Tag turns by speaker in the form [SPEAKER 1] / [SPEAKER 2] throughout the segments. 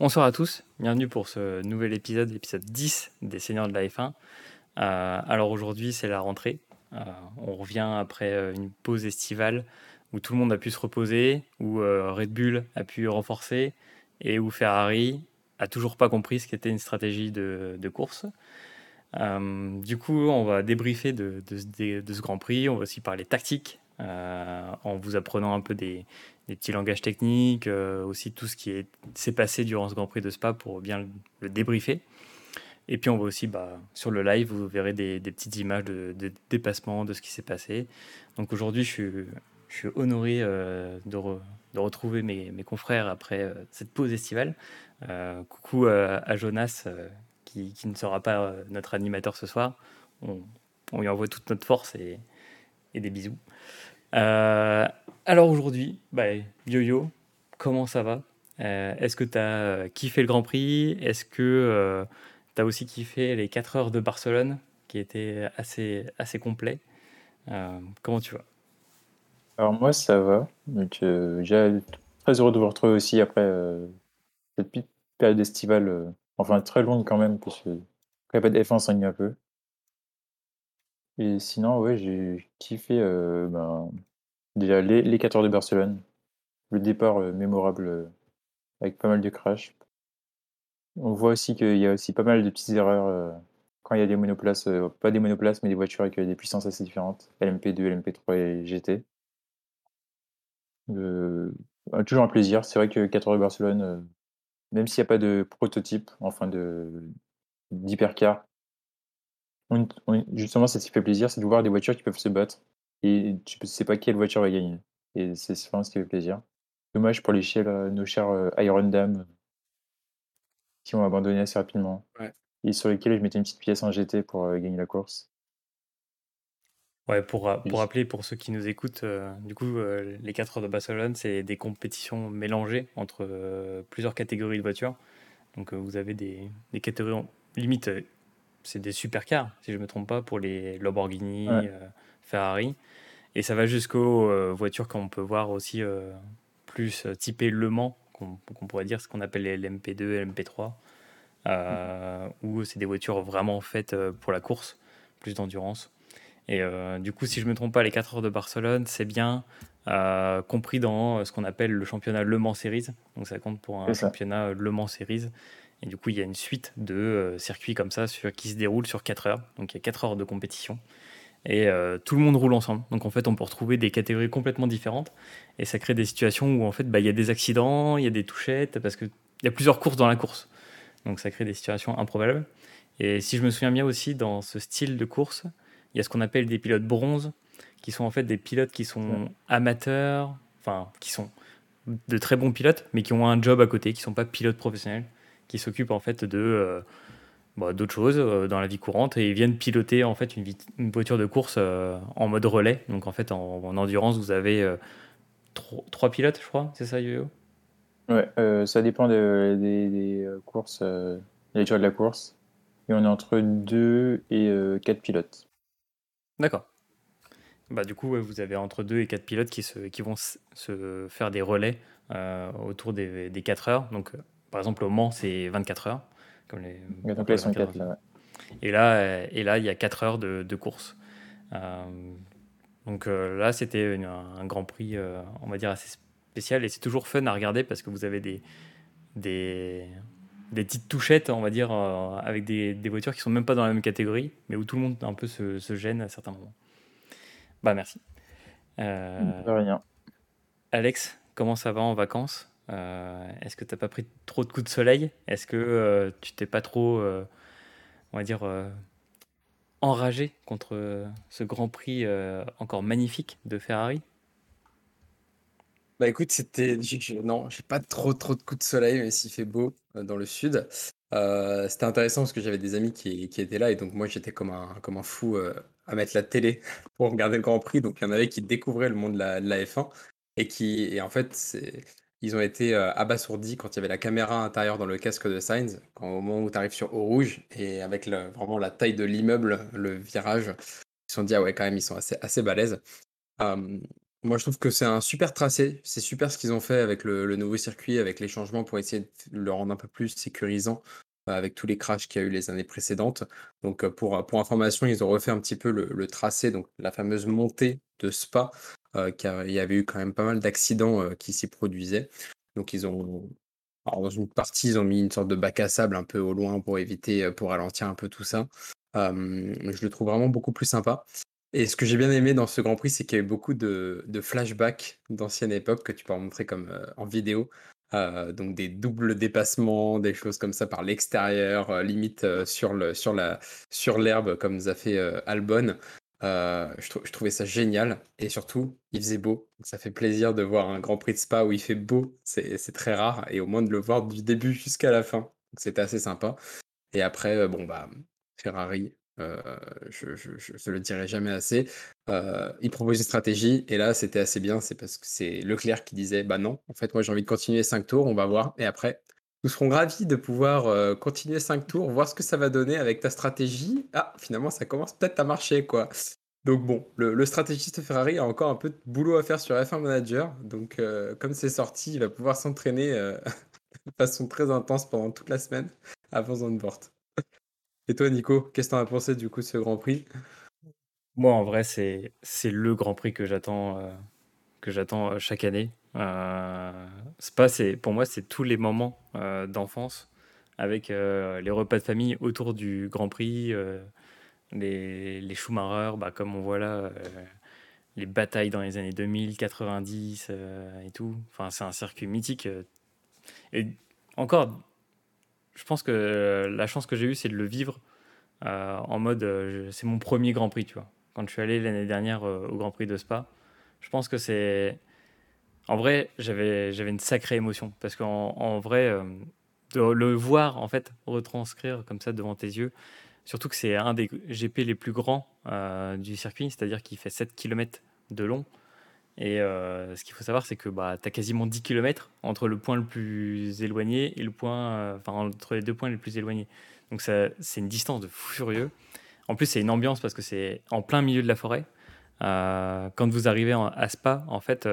[SPEAKER 1] Bonsoir à tous, bienvenue pour ce nouvel épisode, l'épisode 10 des Seigneurs de la F1. Euh, alors aujourd'hui c'est la rentrée, Euh, on revient après euh, une pause estivale où tout le monde a pu se reposer, où Red Bull a pu renforcer et où Ferrari a toujours pas compris ce qu'était une stratégie de, course. Du coup on va débriefer de, de ce- Grand Prix, on va aussi parler tactique en vous apprenant un peu des, des petits langages techniques, euh, aussi tout ce qui est- s'est passé durant ce Grand Prix de Spa pour bien le, débriefer. Et puis on va aussi, bah, sur le live, vous verrez des, petites images de, de dépassement de ce qui s'est passé. Donc aujourd'hui, je suis, je honoré euh, de, re- de retrouver mes, confrères après euh, cette pause estivale. Coucou à Jonas, qui, ne sera pas notre animateur ce soir. On, on lui envoie toute notre force et des bisous. Euh, alors aujourd'hui, bah, Yo-Yo, comment ça va? Euh, Est-ce que tu as kiffé le Grand Prix? Est-ce que tu as aussi kiffé les 4 heures de Barcelone qui étaient assez, assez complets? Euh, Comment tu vas?
[SPEAKER 2] Alors moi ça va, donc euh, déjà très heureux de vous retrouver aussi après euh, cette petite période estivale, euh, enfin très longue quand même, parce que quand il n'y a pas de F1 on s'ennuie un peu. Et sinon ouais j'ai kiffé euh, ben, déjà les, les 4 heures de Barcelone, le départ euh, mémorable euh, avec pas mal de crash. On voit aussi qu'il y a aussi pas mal de petites erreurs quand il y a des monoplaces, pas des monoplaces mais des voitures avec des puissances assez différentes, LMP2, LMP3 et GT. Toujours un plaisir. C'est vrai que 4 heures de Barcelone, même s'il n'y a pas de prototype, enfin de d'hypercar, on- on- justement, c'est ce qui fait plaisir, c'est de voir des voitures qui peuvent se battre et tu ne sais pas quelle voiture va gagner. Et c'est vraiment ce qui fait plaisir. Dommage pour les chiens, là, nos chers euh, Iron Dam qui ont abandonné assez rapidement
[SPEAKER 1] Ouais.
[SPEAKER 2] et sur lesquels je mettais une petite pièce en GT pour euh, gagner la course.
[SPEAKER 1] Ouais, pour, pour rappeler pour ceux qui nous écoutent, euh, du coup, euh, les 4 heures de Barcelone, c'est des compétitions mélangées entre euh, plusieurs catégories de voitures. Donc, euh, vous avez des, des catégories, limite, euh, c'est des supercars, si je ne me trompe pas, pour les Lamborghini,
[SPEAKER 2] Ouais.
[SPEAKER 1] euh, Ferrari. Et ça va jusqu'aux euh, voitures qu'on peut voir aussi euh, plus typées Le Mans, qu'on pourrait dire ce qu'on appelle les LMP2, LMP3, euh, où c'est des voitures vraiment faites pour la course, plus d'endurance. Et du coup, si je ne me trompe pas, les 4 heures de Barcelone, c'est bien compris dans ce qu'on appelle le championnat Le Mans Series. Donc ça compte pour un championnat Le Mans Series. Et du coup, il y a une suite de euh, circuits comme ça sur, qui se déroulent sur 4 heures. Donc il y a 4 heures de compétition. Et euh, tout le monde roule ensemble. Donc en fait, on peut retrouver des catégories complètement différentes. Et ça crée des situations où en fait, bah, il y a des accidents, il y a des touchettes, parce qu'il y a plusieurs courses dans la course. Donc ça crée des situations improbables. Et si je me souviens bien aussi, dans ce style de course, il y a ce qu'on appelle des pilotes bronze, qui sont en fait des pilotes qui sont amateurs, enfin, qui sont de très bons pilotes, mais qui ont un job à côté, qui sont pas pilotes professionnels, qui s'occupent en fait de euh, bah, d'autres choses euh, dans la vie courante et ils viennent piloter en fait une, voiture de course euh, en mode relais. Donc en fait, en, en endurance, vous avez tro- trois pilotes, je crois, c'est ça, Yo-Yo?
[SPEAKER 2] Ouais, ça dépend de- des, des, courses, des de la course. Et on est entre 2 et 4 pilotes.
[SPEAKER 1] D'accord. Bah, du coup, ouais, vous avez entre 2 et 4 pilotes qui, se, qui vont se faire des relais euh, autour des, des 4 heures. Donc, par exemple, au Mans, c'est 24 heures. Comme les,
[SPEAKER 2] Donc
[SPEAKER 1] comme
[SPEAKER 2] là, ils
[SPEAKER 1] les
[SPEAKER 2] sont
[SPEAKER 1] 24
[SPEAKER 2] 4 là. ouais.
[SPEAKER 1] Et là, et là, il y a 4 heures de, de course. Euh, donc euh, là, c'était un Grand Prix, euh, on va dire, assez spécial. Et c'est toujours fun à regarder parce que vous avez des, des, des petites touchettes, on va dire, avec des, des voitures qui sont même pas dans la même catégorie, mais où tout le monde un peu se, se gêne à certains moments. Bah merci.
[SPEAKER 2] De rien.
[SPEAKER 1] Alex, comment ça va en vacances? Est-ce que tu n'as pas pris trop de coups de soleil? Est-ce que euh, tu t'es pas trop, euh, on va dire, euh, enragé contre euh, ce Grand Prix euh, encore magnifique de Ferrari?
[SPEAKER 3] Bah écoute, c'était. Non, j'ai pas trop trop de coups de soleil, mais s'il fait beau euh, dans le sud. Euh, c'était intéressant parce que j'avais des amis qui, étaient là et donc moi j'étais comme un, comme un fou euh, à mettre la télé pour regarder le Grand Prix. Donc il y en avait qui découvraient le monde de la F1 et qui, et en fait, c'est- ils ont été euh, abasourdis quand il y avait la caméra intérieure dans le casque de Sainz, quand, au moment où tu arrives sur eau rouge et avec vraiment la taille de l'immeuble, le virage, ils se sont dit, ah ouais, quand même, ils sont assez, assez balèzes. Moi, je trouve que c'est un super tracé. C'est super ce qu'ils ont fait avec le, nouveau circuit, avec les changements pour essayer de le rendre un peu plus sécurisant avec tous les crashs qu'il y a eu les années précédentes. Donc, euh, pour, pour information, ils ont refait un petit peu le, tracé, donc la fameuse montée de Spa, euh, car il y avait eu quand même pas mal d'accidents euh, qui s'y produisaient. Donc, ils ont. Alors, dans une partie, ils ont mis une sorte de bac à sable un peu au loin pour éviter, euh, pour ralentir un peu tout ça. Euh, je le trouve vraiment beaucoup plus sympa. Et ce que j'ai bien aimé dans ce Grand Prix, c'est qu'il y a eu beaucoup de, flashbacks d'ancienne époque que tu peux montrer comme euh, en vidéo. Euh, donc des doubles dépassements, des choses comme ça par l'extérieur, euh, limite euh, sur le sur la sur l'herbe comme nous a fait Albon. Je, trou- je trouvais ça génial et surtout il faisait beau. Ça fait plaisir de voir un Grand Prix de Spa où il fait beau. C'est très rare et au moins de le voir du début jusqu'à la fin. C'était assez sympa. Et après, bon, bah, Ferrari, je, je, je le dirai jamais assez. Euh, il propose une stratégie, et là, c'était assez bien. C'est parce que c'est Leclerc qui disait Bah non, en fait, moi, j'ai envie de continuer 5 tours, on va voir. Et après, nous serons ravis de pouvoir euh, continuer 5 tours, voir ce que ça va donner avec ta stratégie. Ah, finalement, ça commence peut-être à marcher, quoi. Donc, bon, le, stratégiste Ferrari a encore un peu de boulot à faire sur F1 Manager. Donc, euh, comme c'est sorti, il va pouvoir s'entraîner euh, de façon très intense pendant toute la semaine avant Zandvoort. Et toi, Nico, qu'est-ce que t'en as pensé du coup de ce Grand Prix?
[SPEAKER 1] Moi, en vrai, c'est le Grand Prix que j'attends euh, que j'attends euh, chaque année. Euh, Spa, pour moi, c'est tous les moments euh, d'enfance avec les repas de famille autour du Grand Prix, les, les Schumacher, bah, comme on voit là, les batailles dans les années 2000, 90 euh, et tout. Enfin, c'est un circuit mythique. Et encore, je pense que la chance que j'ai eue, c'est de le vivre euh, en mode, euh, c'est mon premier Grand Prix, tu vois. Quand je suis allé l'année dernière euh, au Grand Prix de Spa, je pense que c'est... En vrai, j'avais, une sacrée émotion, parce qu'en en vrai, euh, de le voir, en fait, retranscrire comme ça devant tes yeux, surtout que c'est un des GP les plus grands euh, du circuit, c'est-à-dire qu'il fait 7 km de long, et euh, ce qu'il faut savoir, c'est que bah, tu as quasiment 10 km entre le point le plus éloigné et le point, euh, enfin, entre les deux points les plus éloignés. Donc c'est une distance de fou furieux. En plus, c'est une ambiance parce que c'est en plein milieu de la forêt. Euh, quand vous arrivez à Spa, en fait,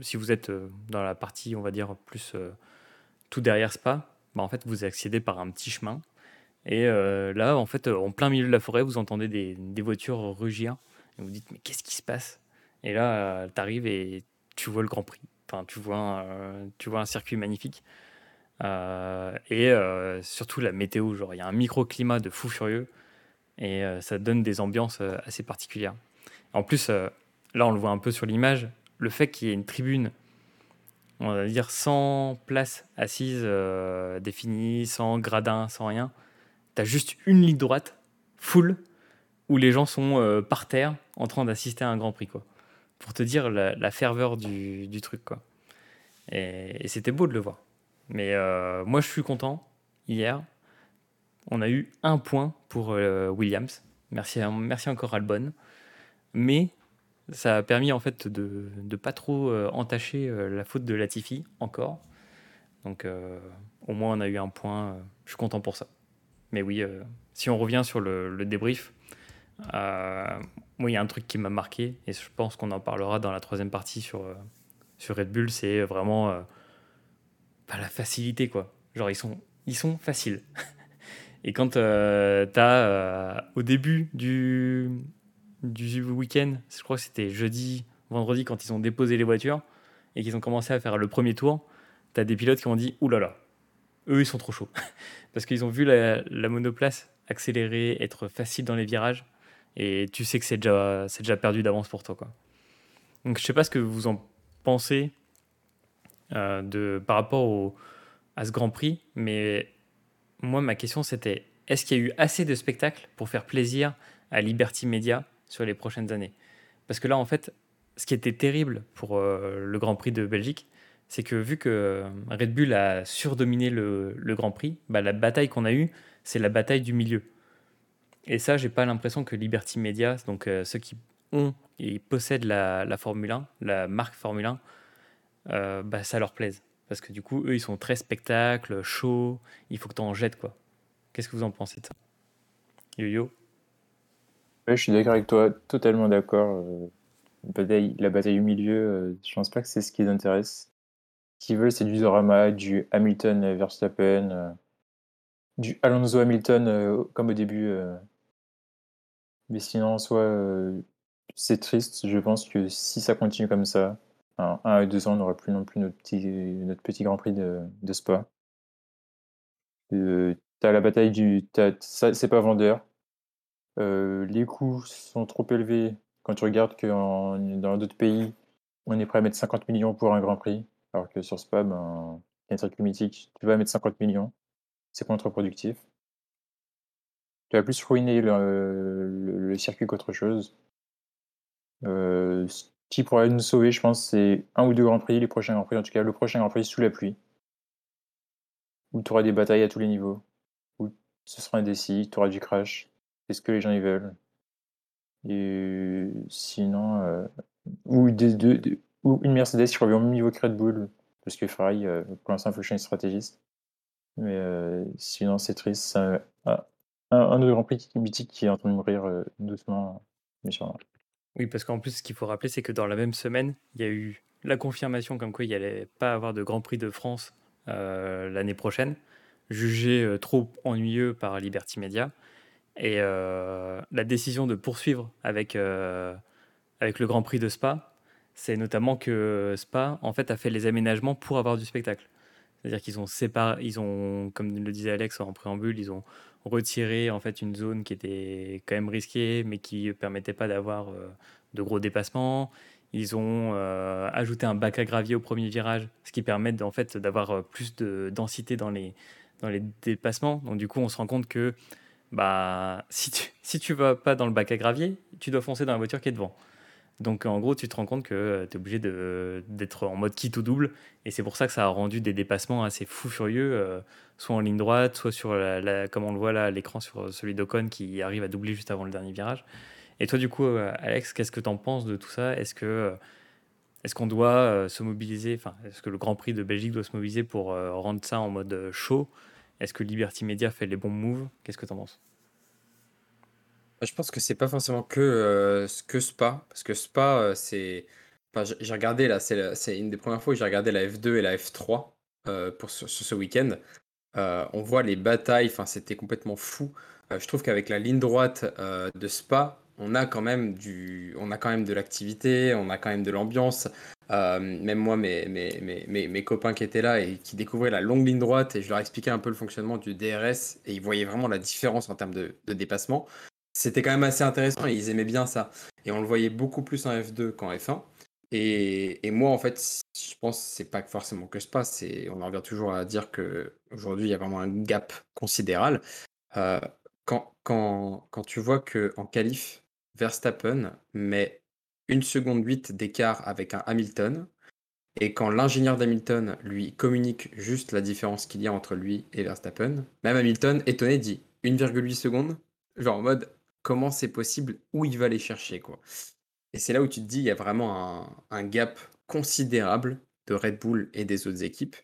[SPEAKER 1] si vous êtes dans la partie, on va dire, plus tout derrière Spa, bah, en fait, vous accédez par un petit chemin. Et là, en fait, en plein milieu de la forêt, vous entendez des, des voitures rugir. Et vous dites, mais qu'est-ce qui se passe? Et là, tu arrives et tu vois le Grand Prix. Enfin, tu vois un, euh, tu vois un circuit magnifique. Euh, et euh, surtout la météo, genre il y a un microclimat de fou furieux et euh, ça donne des ambiances euh, assez particulières. En plus, euh, là on le voit un peu sur l'image, le fait qu'il y ait une tribune, on va dire sans place assise euh, définie, sans gradin, sans rien, t'as juste une ligne droite, full, où les gens sont euh, par terre en train d'assister à un Grand Prix, quoi. Pour te dire la, ferveur du, truc, quoi. Et, c'était beau de le voir. Mais euh, moi, je suis content. Hier, on a eu un point pour euh, Williams. Merci, merci encore Albon. Mais ça a permis en fait de ne pas trop euh, entacher la faute de Latifi encore. Donc au moins on a eu un point. je suis content pour ça. Mais oui, si on revient sur le, le débrief, moi il y a un truc qui m'a marqué et je pense qu'on en parlera dans la troisième partie sur, euh, sur Red Bull, c'est vraiment euh, bah, la facilité quoi. Genre ils sont, ils sont faciles. Et quand euh, tu as au début du, du week-end, je crois que c'était jeudi, vendredi, quand ils ont déposé les voitures et qu'ils ont commencé à faire le premier tour, tu as des pilotes qui ont dit Ouh là là, eux ils sont trop chauds. Parce qu'ils ont vu la, la monoplace accélérer, être facile dans les virages, et tu sais que c'est déjà, c'est déjà perdu d'avance pour toi. Quoi. Donc je sais pas ce que vous en pensez euh, de, par rapport au, à ce Grand Prix, mais moi ma question c'était est-ce qu'il y a eu assez de spectacles pour faire plaisir à Liberty Media sur les prochaines années? Parce que là en fait, ce qui était terrible pour euh, le Grand Prix de Belgique, c'est que vu que Red Bull a surdominé le, le Grand Prix, bah, la bataille qu'on a eue, c'est la bataille du milieu. Et ça, j'ai pas l'impression que Liberty Media, donc euh, ceux qui ont et possèdent la, la Formule 1, la marque Formule 1, euh, bah, ça leur plaise. Parce que du coup, eux, ils sont très spectacle, chaud, il faut que tu en jettes, quoi. Qu'est-ce que vous en pensez de ça Yo-yo
[SPEAKER 2] Ouais, je suis d'accord avec toi, totalement d'accord. euh. bataille, la bataille au milieu, euh, je pense pas que c'est ce qui les intéresse. Ce qu'ils veulent, c'est du drama, du Hamilton euh, Verstappen, du Alonso Hamilton euh, comme au début. Mais sinon, en soi, euh, c'est triste. Je pense que si ça continue comme ça, en un à deux ans, on n'aura plus non plus notre petit, notre petit Grand Prix de, Spa. Euh, t'as la bataille du. c'est pas vendeur. Euh, les coûts sont trop élevés quand tu regardes que dans d'autres pays, on est prêt à mettre 50 millions pour un Grand Prix, alors que sur Spa, ben, un circuit mythique, tu vas mettre 50 millions, c'est contre-productif. Tu vas plus ruiner le, circuit qu'autre chose. Euh, ce qui pourrait nous sauver, je pense, c'est un ou deux Grands Prix, les prochains Grands Prix, en tout cas le prochain Grand Prix sous la pluie, où tu auras des batailles à tous les niveaux, où ce sera indécis, tu auras du crash, c'est ce que les gens y veulent. Et sinon, euh, ou, une Mercedes qui revient au niveau que Red Bull, parce que Ferrari, euh, pour l'instant, il faut une stratégiste. Mais sinon, c'est triste. Un, un, un autre Grand Prix mythique qui est en train de mourir euh, doucement, mais sûrement.
[SPEAKER 1] Oui, parce qu'en plus, ce qu'il faut rappeler, c'est que dans la même semaine, il y a eu la confirmation comme quoi il n'y allait pas avoir de Grand Prix de France euh, l'année prochaine, jugé euh, trop ennuyeux par Liberty Media. Et euh, la décision de poursuivre avec, euh, avec le Grand Prix de Spa, c'est notamment que Spa, en fait, a fait les aménagements pour avoir du spectacle. C'est-à-dire qu'ils ont séparé, ils ont, comme le disait Alex en préambule, ils ont retiré en fait une zone qui était quand même risquée, mais qui permettait pas d'avoir euh, de gros dépassements. Ils ont euh, ajouté un bac à gravier au premier virage, ce qui permet en fait d'avoir euh, plus de densité dans les, dans les dépassements. Donc du coup, on se rend compte que bah, si tu si tu vas pas dans le bac à gravier, tu dois foncer dans la voiture qui est devant. Donc en gros, tu te rends compte que tu es obligé de- d'être en mode quitte ou double. Et c'est pour ça que ça a rendu des dépassements assez fous furieux, euh, soit en ligne droite, soit sur la, comme on le voit là à l'écran sur celui d'Ocon qui arrive à doubler juste avant le dernier virage. Et toi, du coup, euh, Alex, qu'est-ce que tu en penses de tout ça? Est-ce que euh, est-ce qu'on doit euh, se mobiliser Enfin, est-ce que le Grand Prix de Belgique doit se mobiliser pour euh, rendre ça en mode euh, show Est-ce que Liberty Media fait les bons moves? Qu'est-ce que tu en penses?
[SPEAKER 3] Je pense que c'est pas forcément que, euh, que Spa, parce que Spa, euh, c'est. J'ai regardé là, c'est une des premières fois que j'ai regardé la F2 et la F3 euh, pour ce, sur ce week-end. Euh, on voit les batailles, enfin, c'était complètement fou. Je trouve qu'avec la ligne droite de Spa, on a quand même du, on a quand même de l'activité, on a quand même de l'ambiance. Même moi, mes, mes, mes, mes, copains qui étaient là et qui découvraient la longue ligne droite, et je leur expliquais un peu le fonctionnement du DRS, et ils voyaient vraiment la différence en termes de dépassement. C'était quand même assez intéressant et ils aimaient bien ça. Et on le voyait beaucoup plus en F2 qu'en F1. Et, et moi, en fait, je pense que c'est pas forcément que Spa, c'est, on en revient toujours à dire que aujourd'hui il y a vraiment un gap considérable. Euh, quand, quand, quand tu vois que en qualif, Verstappen met une seconde 8 d'écart avec un Hamilton, et quand l'ingénieur d'Hamilton lui communique juste la différence qu'il y a entre lui et Verstappen, même Hamilton, étonné, dit 1,8 secondes, genre en mode comment c'est possible, où il va les chercher quoi. Et c'est là où tu te dis, il y a vraiment un, gap considérable de Red Bull et des autres équipes,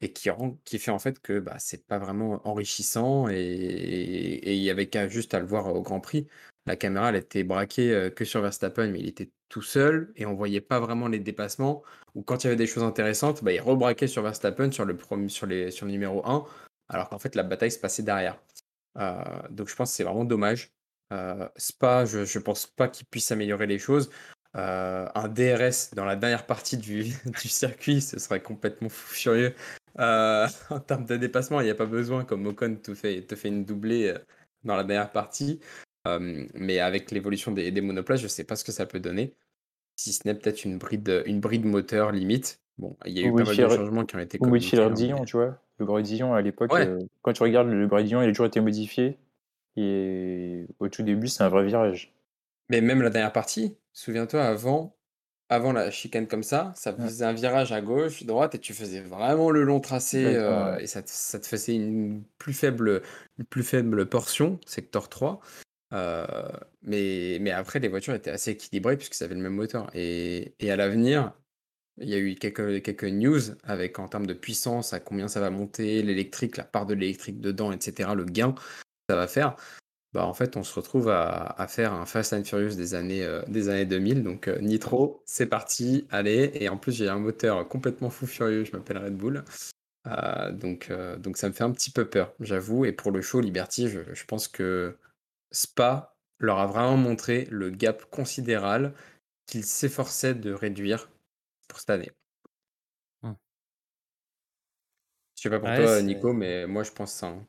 [SPEAKER 3] et qui, rend, qui fait en fait que bah, c'est pas vraiment enrichissant, et il y avait qu'à juste à le voir au Grand Prix. La caméra, elle était braquée euh, que sur Verstappen, mais il était tout seul, et on voyait pas vraiment les dépassements, ou quand il y avait des choses intéressantes, bah, il rebraquait sur Verstappen sur le, sur sur le numéro 1, alors qu'en fait la bataille se passait derrière. Euh, donc je pense que c'est vraiment dommage. Euh, Spa, je, je pense pas qu'il puisse améliorer les choses. Euh, un DRS dans la dernière partie du, du circuit, ce serait complètement fou furieux. Euh, en termes de dépassement, il n'y a pas besoin, comme Ocon te fait, te fait une doublée euh, dans la dernière partie. Mais avec l'évolution des, des monoplaces, je sais pas ce que ça peut donner. Si ce n'est peut-être une bride, une bride moteur limite. Bon, il y a eu
[SPEAKER 2] Ou
[SPEAKER 3] pas mal de changements qui ont été
[SPEAKER 2] Ou modifier
[SPEAKER 3] communiqués.
[SPEAKER 2] leur
[SPEAKER 3] hein,
[SPEAKER 2] Dion,
[SPEAKER 3] mais-
[SPEAKER 2] tu vois. Le Brédillon, à l'époque,
[SPEAKER 3] Ouais.
[SPEAKER 2] quand tu regardes le Brédillon, il a toujours été modifié. Et au tout début, c'est un vrai virage.
[SPEAKER 3] Mais même la dernière partie, souviens-toi, avant, avant la chicane comme ça, ça
[SPEAKER 2] Ouais.
[SPEAKER 3] faisait un virage à gauche, droite, et tu faisais vraiment le long tracé,
[SPEAKER 2] Ouais,
[SPEAKER 3] euh,
[SPEAKER 2] ouais.
[SPEAKER 3] et ça te, ça te faisait une plus faible, une plus faible portion, secteur 3. Euh, mais, mais après, les voitures étaient assez équilibrées puisque avaient le même moteur. Et, et à l'avenir, il y a eu quelques, quelques news avec en termes de puissance, à combien ça va monter, l'électrique, la part de l'électrique dedans, etc., le gain ça va faire. Bah, en fait, on se retrouve à, à faire un Fast and Furious des années, euh, des années 2000. Donc, euh, Nitro, c'est parti, allez. Et en plus, j'ai un moteur complètement fou furieux, je m'appelle Red Bull. Euh, donc, donc, ça me fait un petit peu peur, j'avoue. Et pour le show Liberty, je, je pense que Spa leur a vraiment montré le gap considérable qu'ils s'efforçaient de réduire pour cette année.
[SPEAKER 1] Hmm.
[SPEAKER 3] Je sais pas pour
[SPEAKER 1] Ouais,
[SPEAKER 3] toi, Nico, mais moi, je pense ça. hein.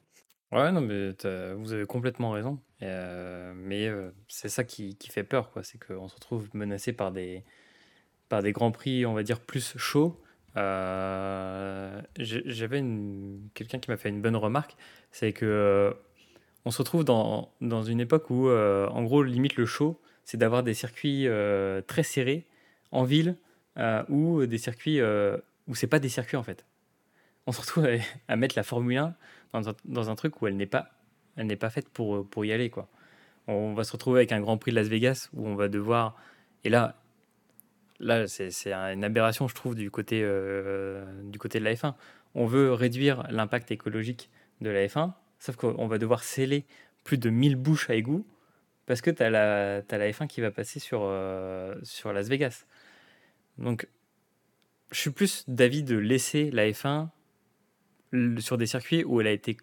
[SPEAKER 1] Ouais, non, mais vous avez complètement raison. Euh, mais euh, c'est ça qui, qui fait peur, quoi. C'est qu'on se retrouve menacé par des, par des grands prix, on va dire, plus chauds. Euh, J'avais quelqu'un qui m'a fait une bonne remarque, c'est que on se retrouve dans, dans une époque où, en gros, limite le show, c'est d'avoir des circuits très serrés en ville euh, ou des circuits où c'est pas des circuits en fait. On se retrouve à, à mettre la Formule 1 dans un, truc où elle n'est pas, elle n'est pas faite pour, pour y aller quoi. On va se retrouver avec un Grand Prix de Las Vegas où on va devoir et là là c'est une aberration je trouve du côté euh, du côté de la F1. On veut réduire l'impact écologique de la F1, sauf qu'on va devoir sceller plus de 1000 bouches à égout parce que tu as la, t'as la F1 qui va passer sur, euh, sur Las Vegas. Donc, je suis plus d'avis de laisser la F1 l- sur des circuits où elle a été,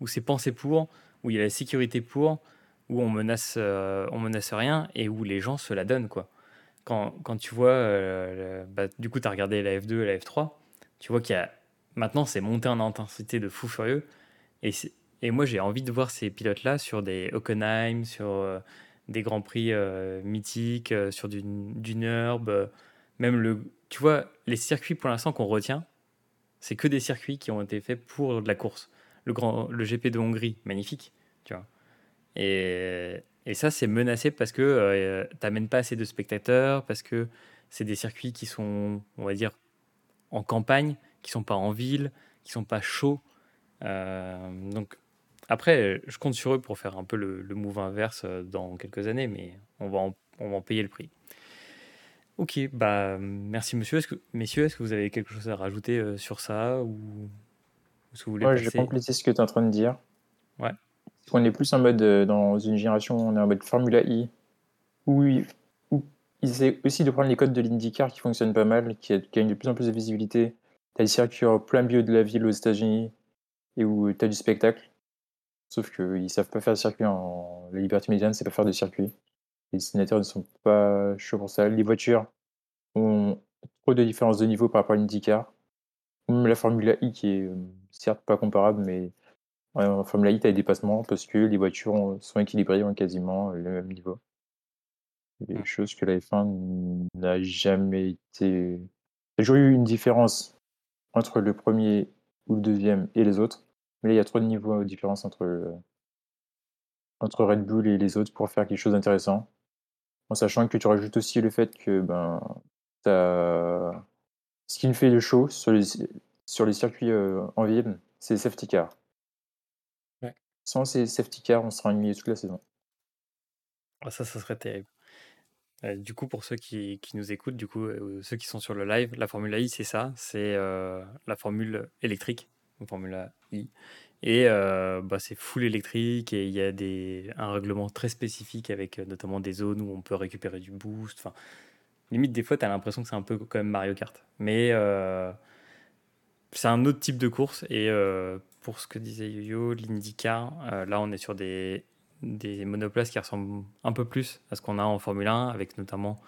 [SPEAKER 1] où c'est pensé pour, où il y a la sécurité pour, où on menace, euh, on menace rien et où les gens se la donnent quoi. Quand, quand tu vois, euh, le- bah, du coup, tu as regardé la F2 et la F3, tu vois qu'il y a maintenant c'est monté en intensité de fou furieux et, et moi j'ai envie de voir ces pilotes là sur des Hockenheim, sur euh, des grands prix mythiques, sur du, du même le, tu vois, les circuits pour l'instant qu'on retient, c'est que des circuits qui ont été faits pour de la course. Le, grand, le GP de Hongrie, magnifique, tu vois. Et, et ça, c'est menacé parce que euh, t'amènes pas assez de spectateurs, parce que c'est des circuits qui sont, on va dire, en campagne, qui sont pas en ville, qui sont pas chauds. Euh, donc après, je compte sur eux pour faire un peu le, le move inverse euh, dans quelques années, mais on va on va en payer le prix. Ok, bah merci monsieur. Est-ce que, messieurs, est-ce que vous avez quelque chose à rajouter euh, sur ça ou est-ce que vous voulez
[SPEAKER 2] je vais compléter ce que tu es en train de dire.
[SPEAKER 1] Ouais.
[SPEAKER 2] On est plus en mode, euh, dans une génération, on est en mode Formula I, où, ils- essaient aussi de prendre les codes de l'IndyCar qui fonctionnent pas mal, qui gagnent de plus en plus de visibilité. Tu as des circuits en plein milieu de la ville aux États-Unis et où tu as du spectacle. Sauf qu'ils savent pas faire de circuit en. La Liberty Media c'est pas faire de circuit. Les dessinateurs ne sont pas chauds pour ça. Les voitures ont trop de différences de niveau par rapport à l'IndyCar. Même la Formula I qui est euh, certes pas comparable, mais en Formula I, tu as des dépassements parce que les voitures ont- sont équilibrées, ont quasiment le même niveau. Des
[SPEAKER 3] Mm.
[SPEAKER 2] choses que la F1 n'a jamais été. Il y a toujours eu une différence entre le premier ou le deuxième et les autres, mais là, il y a trop de niveaux de différence entre, euh, entre Red Bull et les autres pour faire quelque chose d'intéressant. En sachant que tu rajoutes aussi le fait que ben, ce qui nous fait le show sur les, sur les circuits euh, en ville, c'est les safety cars.
[SPEAKER 3] Ouais.
[SPEAKER 2] Sans ces safety cars, on sera ennuyé toute la saison.
[SPEAKER 1] Ah, ça, ça serait terrible. Euh, du coup, pour ceux qui, qui nous écoutent, du coup, euh, ceux qui sont sur le live, la Formule I, c'est ça, c'est la formule électrique, la Formule I. Et euh, bah, c'est full électrique et il y a des, un règlement très spécifique avec euh, notamment des zones où on peut récupérer du boost. Enfin, limite, des fois, tu as l'impression que c'est un peu comme Mario Kart. Mais euh, c'est un autre type de course. Et pour ce que disait Yo-Yo, l'IndyCar, là, on est sur des, des monoplaces qui ressemblent un peu plus à ce qu'on a en Formule 1, avec notamment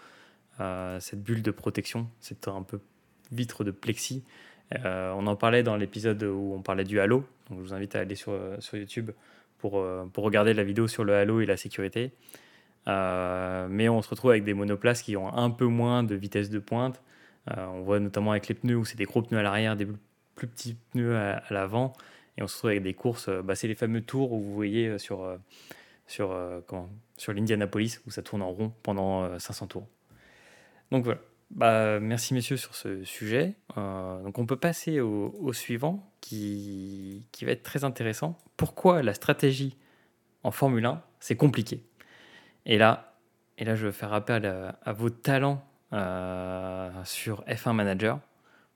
[SPEAKER 1] cette bulle de protection, cette un peu vitre de plexi. Euh, on en parlait dans l'épisode où on parlait du halo. Donc, je vous invite à aller sur, sur YouTube pour, euh, pour regarder la vidéo sur le halo et la sécurité. Euh, mais on se retrouve avec des monoplaces qui ont un peu moins de vitesse de pointe. Euh, on voit notamment avec les pneus où c'est des gros pneus à l'arrière, des plus petits pneus à, l'avant. Et on se retrouve avec des courses, euh, bah, c'est les fameux tours où vous voyez euh, sur, euh, sur, euh, sur l'Indianapolis où ça tourne en rond pendant euh, 500 tours. Donc voilà. Bah, merci messieurs sur ce sujet. Euh, donc on peut passer au, suivant qui, qui va être très intéressant. Pourquoi la stratégie en Formule 1 c'est compliqué? Et là, et là je vais faire appel à, à vos talents euh, sur F1 Manager.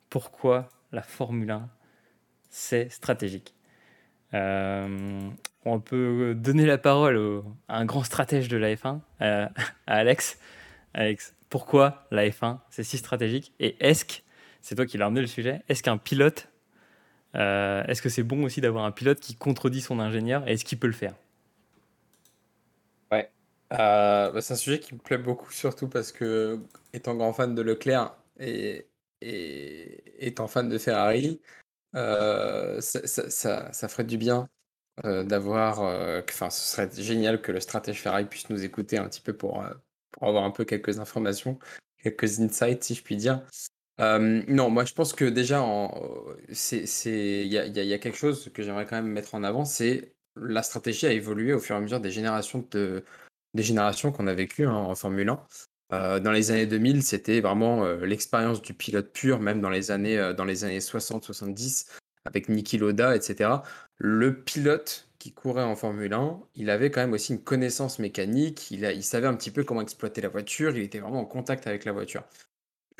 [SPEAKER 1] Pourquoi la Formule 1 c'est stratégique? Euh, on peut donner la parole à un grand stratège de la F1, à Alex. Alex, pourquoi la F1 c'est si stratégique Et est-ce que, c'est toi qui l'as amené le sujet, est-ce qu'un pilote, euh, est-ce que c'est bon aussi d'avoir un pilote qui contredit son ingénieur et est-ce qu'il peut le faire?
[SPEAKER 3] Ouais, euh, bah, c'est un sujet qui me plaît beaucoup, surtout parce que, étant grand fan de Leclerc et, étant fan de Ferrari, euh, ça, ça, ferait du bien d'avoir. Enfin, ce serait génial que le stratège Ferrari puisse nous écouter un petit peu pour, avoir un peu quelques informations, quelques insights, si je puis dire. non, moi je pense que déjà, il y a, y a, quelque chose que j'aimerais quand même mettre en avant, c'est la stratégie a évolué au fur et à mesure des générations de, des générations qu'on a vécues hein, en Formule 1. Euh, dans les années 2000, c'était vraiment l'expérience du pilote pur, même dans les années, dans les années 60-70, avec Niki Loda, etc. Le pilote qui courait en Formule 1, il avait quand même aussi une connaissance mécanique, il, savait un petit peu comment exploiter la voiture, il était vraiment en contact avec la voiture.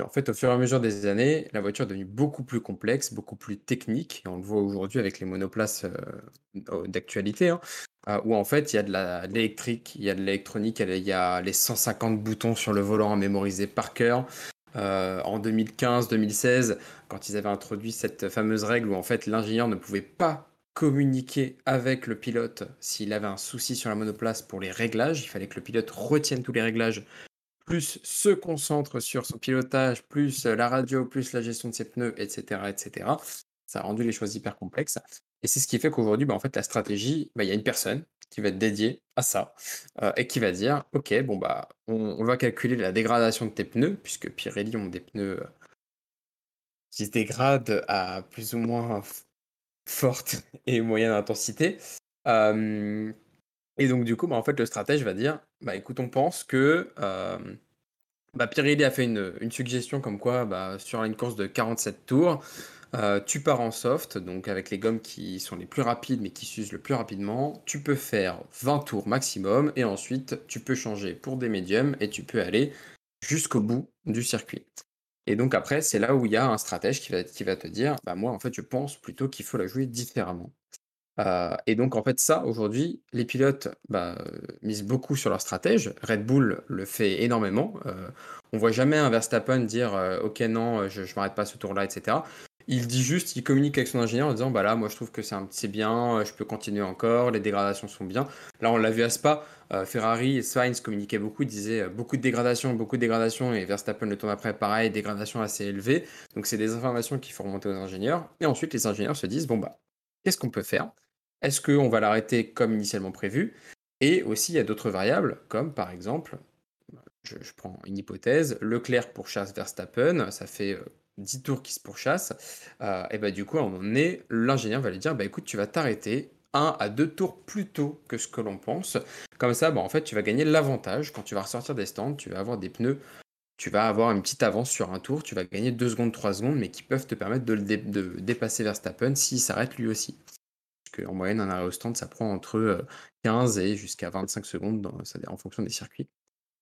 [SPEAKER 3] En fait, au fur et à mesure des années, la voiture est devenue beaucoup plus complexe, beaucoup plus technique, et on le voit aujourd'hui avec les monoplaces d'actualité, hein, où en fait, il y a de l'électrique, il y a de l'électronique, il y a les 150 boutons sur le volant à mémoriser par cœur. en 2015-2016, quand ils avaient introduit cette fameuse règle où en fait l'ingénieur ne pouvait pas communiquer avec le pilote s'il avait un souci sur la monoplace pour les réglages. Il fallait que le pilote retienne tous les réglages, plus se concentre sur son pilotage, plus la radio, plus la gestion de ses pneus, etc. etc. Ça a rendu les choses hyper complexes. Et c'est ce qui fait qu'aujourd'hui, bah, en fait, la stratégie, bah, il y a une personne qui va être dédiée à ça euh, et qui va dire Ok, bon, bah, on, va calculer la dégradation de tes pneus, puisque Pirelli ont des pneus euh, qui se dégradent à plus ou moins forte et moyenne intensité. et donc, du coup, bah, en fait, le stratège va dire bah, écoute, on pense que bah, Pirelli a fait une, suggestion comme quoi, bah, sur une course de 47 tours, tu pars en soft, donc avec les gommes qui sont les plus rapides mais qui s'usent le plus rapidement. Tu peux faire 20 tours maximum et ensuite tu peux changer pour des médiums et tu peux aller jusqu'au bout du circuit. Et donc après, c'est là où il y a un stratège qui va, te dire, bah moi en fait je pense plutôt qu'il faut la jouer différemment. Euh, et donc en fait ça, aujourd'hui, les pilotes bah, misent beaucoup sur leur stratège. Red Bull le fait énormément. Euh, on voit jamais un Verstappen dire, euh, ok non, je, je m'arrête pas ce tour-là, etc. Il dit juste, il communique avec son ingénieur en disant bah là, moi je trouve que c'est bien, euh, je peux continuer encore, les dégradations sont bien. Là, on l'a vu à Spa, euh, Ferrari et Sainz communiquaient beaucoup, disaient euh, beaucoup de dégradations, beaucoup de dégradations, et Verstappen le tour après, pareil, dégradation assez élevée. Donc c'est des informations qu'il faut remonter aux ingénieurs. Et ensuite, les ingénieurs se disent bon bah, qu'est-ce qu'on peut faire? Est-ce qu'on va l'arrêter comme initialement prévu? Et aussi, il y a d'autres variables, comme par exemple, je, prends une hypothèse, Leclerc pour chasse Verstappen, ça fait 10 tours qui se pourchassent, euh, et bah du coup, à un moment donné, l'ingénieur va lui dire, bah écoute, tu vas t'arrêter un à deux tours plus tôt que ce que l'on pense. Comme ça, bah, en fait, tu vas gagner l'avantage. Quand tu vas ressortir des stands, tu vas avoir des pneus, tu vas avoir une petite avance sur un tour, tu vas gagner 2 secondes, 3 secondes, mais qui peuvent te permettre de, le de dépasser Verstappen s'il s'arrête lui aussi. Parce qu'en moyenne, un arrêt au stand, ça prend entre 15 euh, et jusqu'à 25 secondes dans, en fonction des circuits.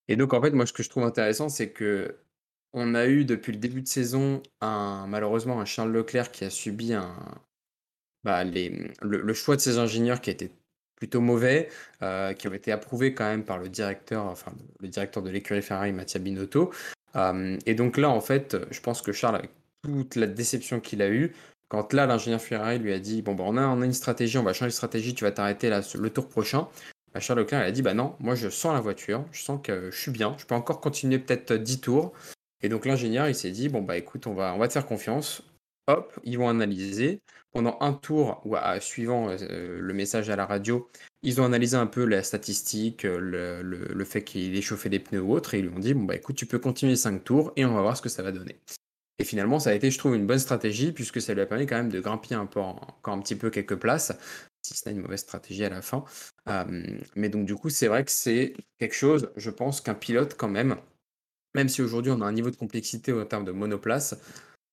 [SPEAKER 3] Et donc, en fait, moi, ce que je trouve intéressant, c'est que on a eu depuis le début de saison un, malheureusement un Charles Leclerc qui a subi un, bah, les, le, choix de ses ingénieurs qui a été plutôt mauvais, euh, qui ont été approuvés quand même par le directeur, enfin le directeur de l'écurie Ferrari, Mattia Binotto. Euh, et donc là, en fait, je pense que Charles, avec toute la déception qu'il a eue, quand là l'ingénieur Ferrari lui a dit bon bah on a, on a une stratégie, on va changer de stratégie, tu vas t'arrêter là le tour prochain. Bah, Charles Leclerc il a dit bah non, moi je sens la voiture, je sens que je suis bien, je peux encore continuer peut-être 10 tours. Et donc l'ingénieur, il s'est dit, bon bah écoute, on va, on va te faire confiance. Hop, ils vont analyser. Pendant un tour, ou suivant euh, le message à la radio, ils ont analysé un peu la statistique, le, le, fait qu'il ait chauffé des pneus ou autre, et ils lui ont dit, bon bah écoute, tu peux continuer 5 tours et on va voir ce que ça va donner. Et finalement, ça a été, je trouve, une bonne stratégie, puisque ça lui a permis quand même de grimper un peu, encore un petit peu quelques places, si ce n'est une mauvaise stratégie à la fin. mais donc du coup, c'est vrai que c'est quelque chose, je pense, qu'un pilote quand même, même si aujourd'hui on a un niveau de complexité en termes de monoplace,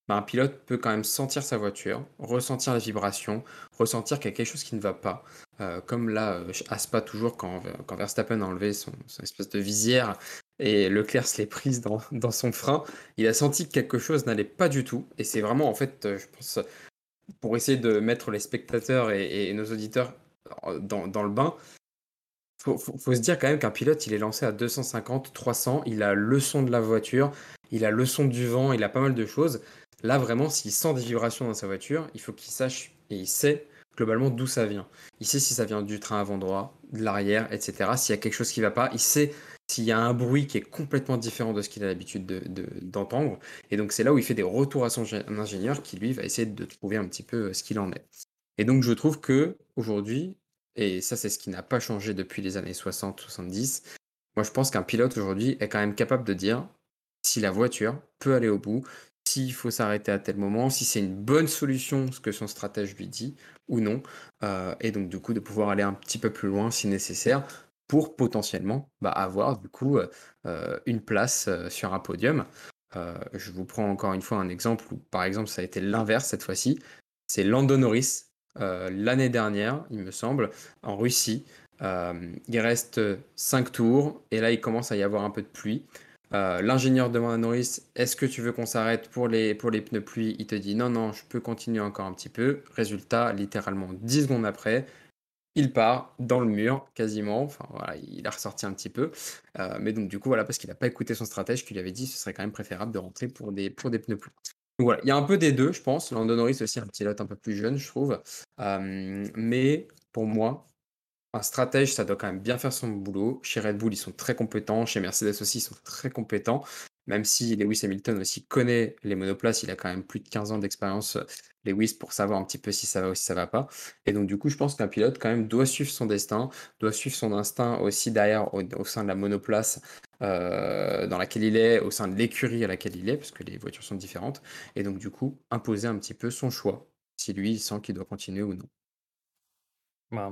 [SPEAKER 3] bah, un pilote peut quand même sentir sa voiture, ressentir la vibration, ressentir qu'il y a quelque chose qui ne va pas. Euh, comme là, euh, à Spa, toujours, quand, quand Verstappen a enlevé son, espèce de visière et Leclerc se l'est prise dans, son frein, il a senti que quelque chose n'allait pas du tout. Et c'est vraiment, en fait, euh, je pense, pour essayer de mettre les spectateurs et, nos auditeurs dans le bain, faut, faut, se dire quand même qu'un pilote, il est lancé à 250, 300, il a le son de la voiture, il a le son du vent, il a pas mal de choses. Là, vraiment, s'il sent des vibrations dans sa voiture, il faut qu'il sache et il sait globalement d'où ça vient. Il sait si ça vient du train avant droit, de l'arrière, etc. S'il y a quelque chose qui ne va pas, il sait s'il y a un bruit qui est complètement différent de ce qu'il a l'habitude d'entendre. et donc c'est là où il fait des retours à son ingénieur qui lui va essayer de trouver un petit peu euh, ce qu'il en est. Et donc je trouve que aujourd'hui, et ça c'est ce qui n'a pas changé depuis les années 60-70, moi je pense qu'un pilote aujourd'hui est quand même capable de dire si la voiture peut aller au bout, s'il faut s'arrêter à tel moment, si c'est une bonne solution, ce que son stratège lui dit, ou non. Euh, et donc, du coup, de pouvoir aller un petit peu plus loin si nécessaire pour potentiellement bah, avoir, du coup, euh, euh, une place sur un podium. je vous prends encore une fois un exemple où, par exemple, ça a été l'inverse cette fois-ci. C'est Lando Norris, l'année dernière, il me semble, en Russie. il reste 5 tours et là, il commence à y avoir un peu de pluie. Euh, l'ingénieur demande à Norris Est-ce que tu veux qu'on s'arrête pour les, pour les pneus pluie? Il te dit Non, non, je peux continuer encore un petit peu. Résultat, littéralement 10 secondes après, il part dans le mur quasiment. Enfin voilà, il a ressorti un petit peu. Euh, mais donc, du coup, voilà, parce qu'il n'a pas écouté son stratège qui lui avait dit ce serait quand même préférable de rentrer pour des, pour des pneus pluie. Voilà, il y a un peu des deux, je pense. Lando Norris aussi un pilote un peu plus jeune, je trouve. Euh, mais pour moi, un stratège, ça doit quand même bien faire son boulot. Chez Red Bull, ils sont très compétents. Chez Mercedes aussi, ils sont très compétents. Même si Lewis Hamilton aussi connaît les monoplaces, il a quand même plus de 15 ans d'expérience, euh, Lewis, pour savoir un petit peu si ça va ou si ça va pas. Et donc, du coup, je pense qu'un pilote, quand même, doit suivre son destin, doit suivre son instinct aussi derrière, au, sein de la monoplace euh, dans laquelle il est, au sein de l'écurie à laquelle il est, parce que les voitures sont différentes. Et donc, du coup, imposer un petit peu son choix, si lui, il sent qu'il doit continuer ou non.
[SPEAKER 1] Bah,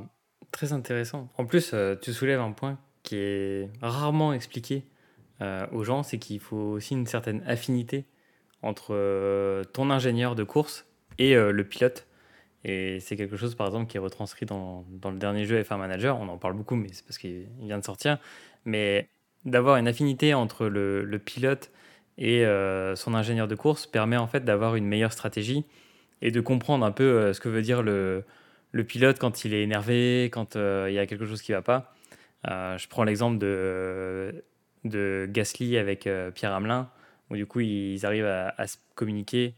[SPEAKER 1] Très intéressant. En plus, euh, tu soulèves un point qui est rarement expliqué euh, aux gens, c'est qu'il faut aussi une certaine affinité entre ton ingénieur de course et le pilote. Et c'est quelque chose, par exemple, qui est retranscrit dans, dans le dernier jeu F1 Manager. On en parle beaucoup, mais c'est parce qu'il vient de sortir. Mais d'avoir une affinité entre le, pilote et son ingénieur de course permet en fait d'avoir une meilleure stratégie et de comprendre un peu ce que veut dire le, pilote quand il est énervé, quand euh, il y a quelque chose qui ne va pas. Euh, je prends l'exemple de, Gasly avec euh, Pierre Hamelin, où du coup ils arrivent à, se communiquer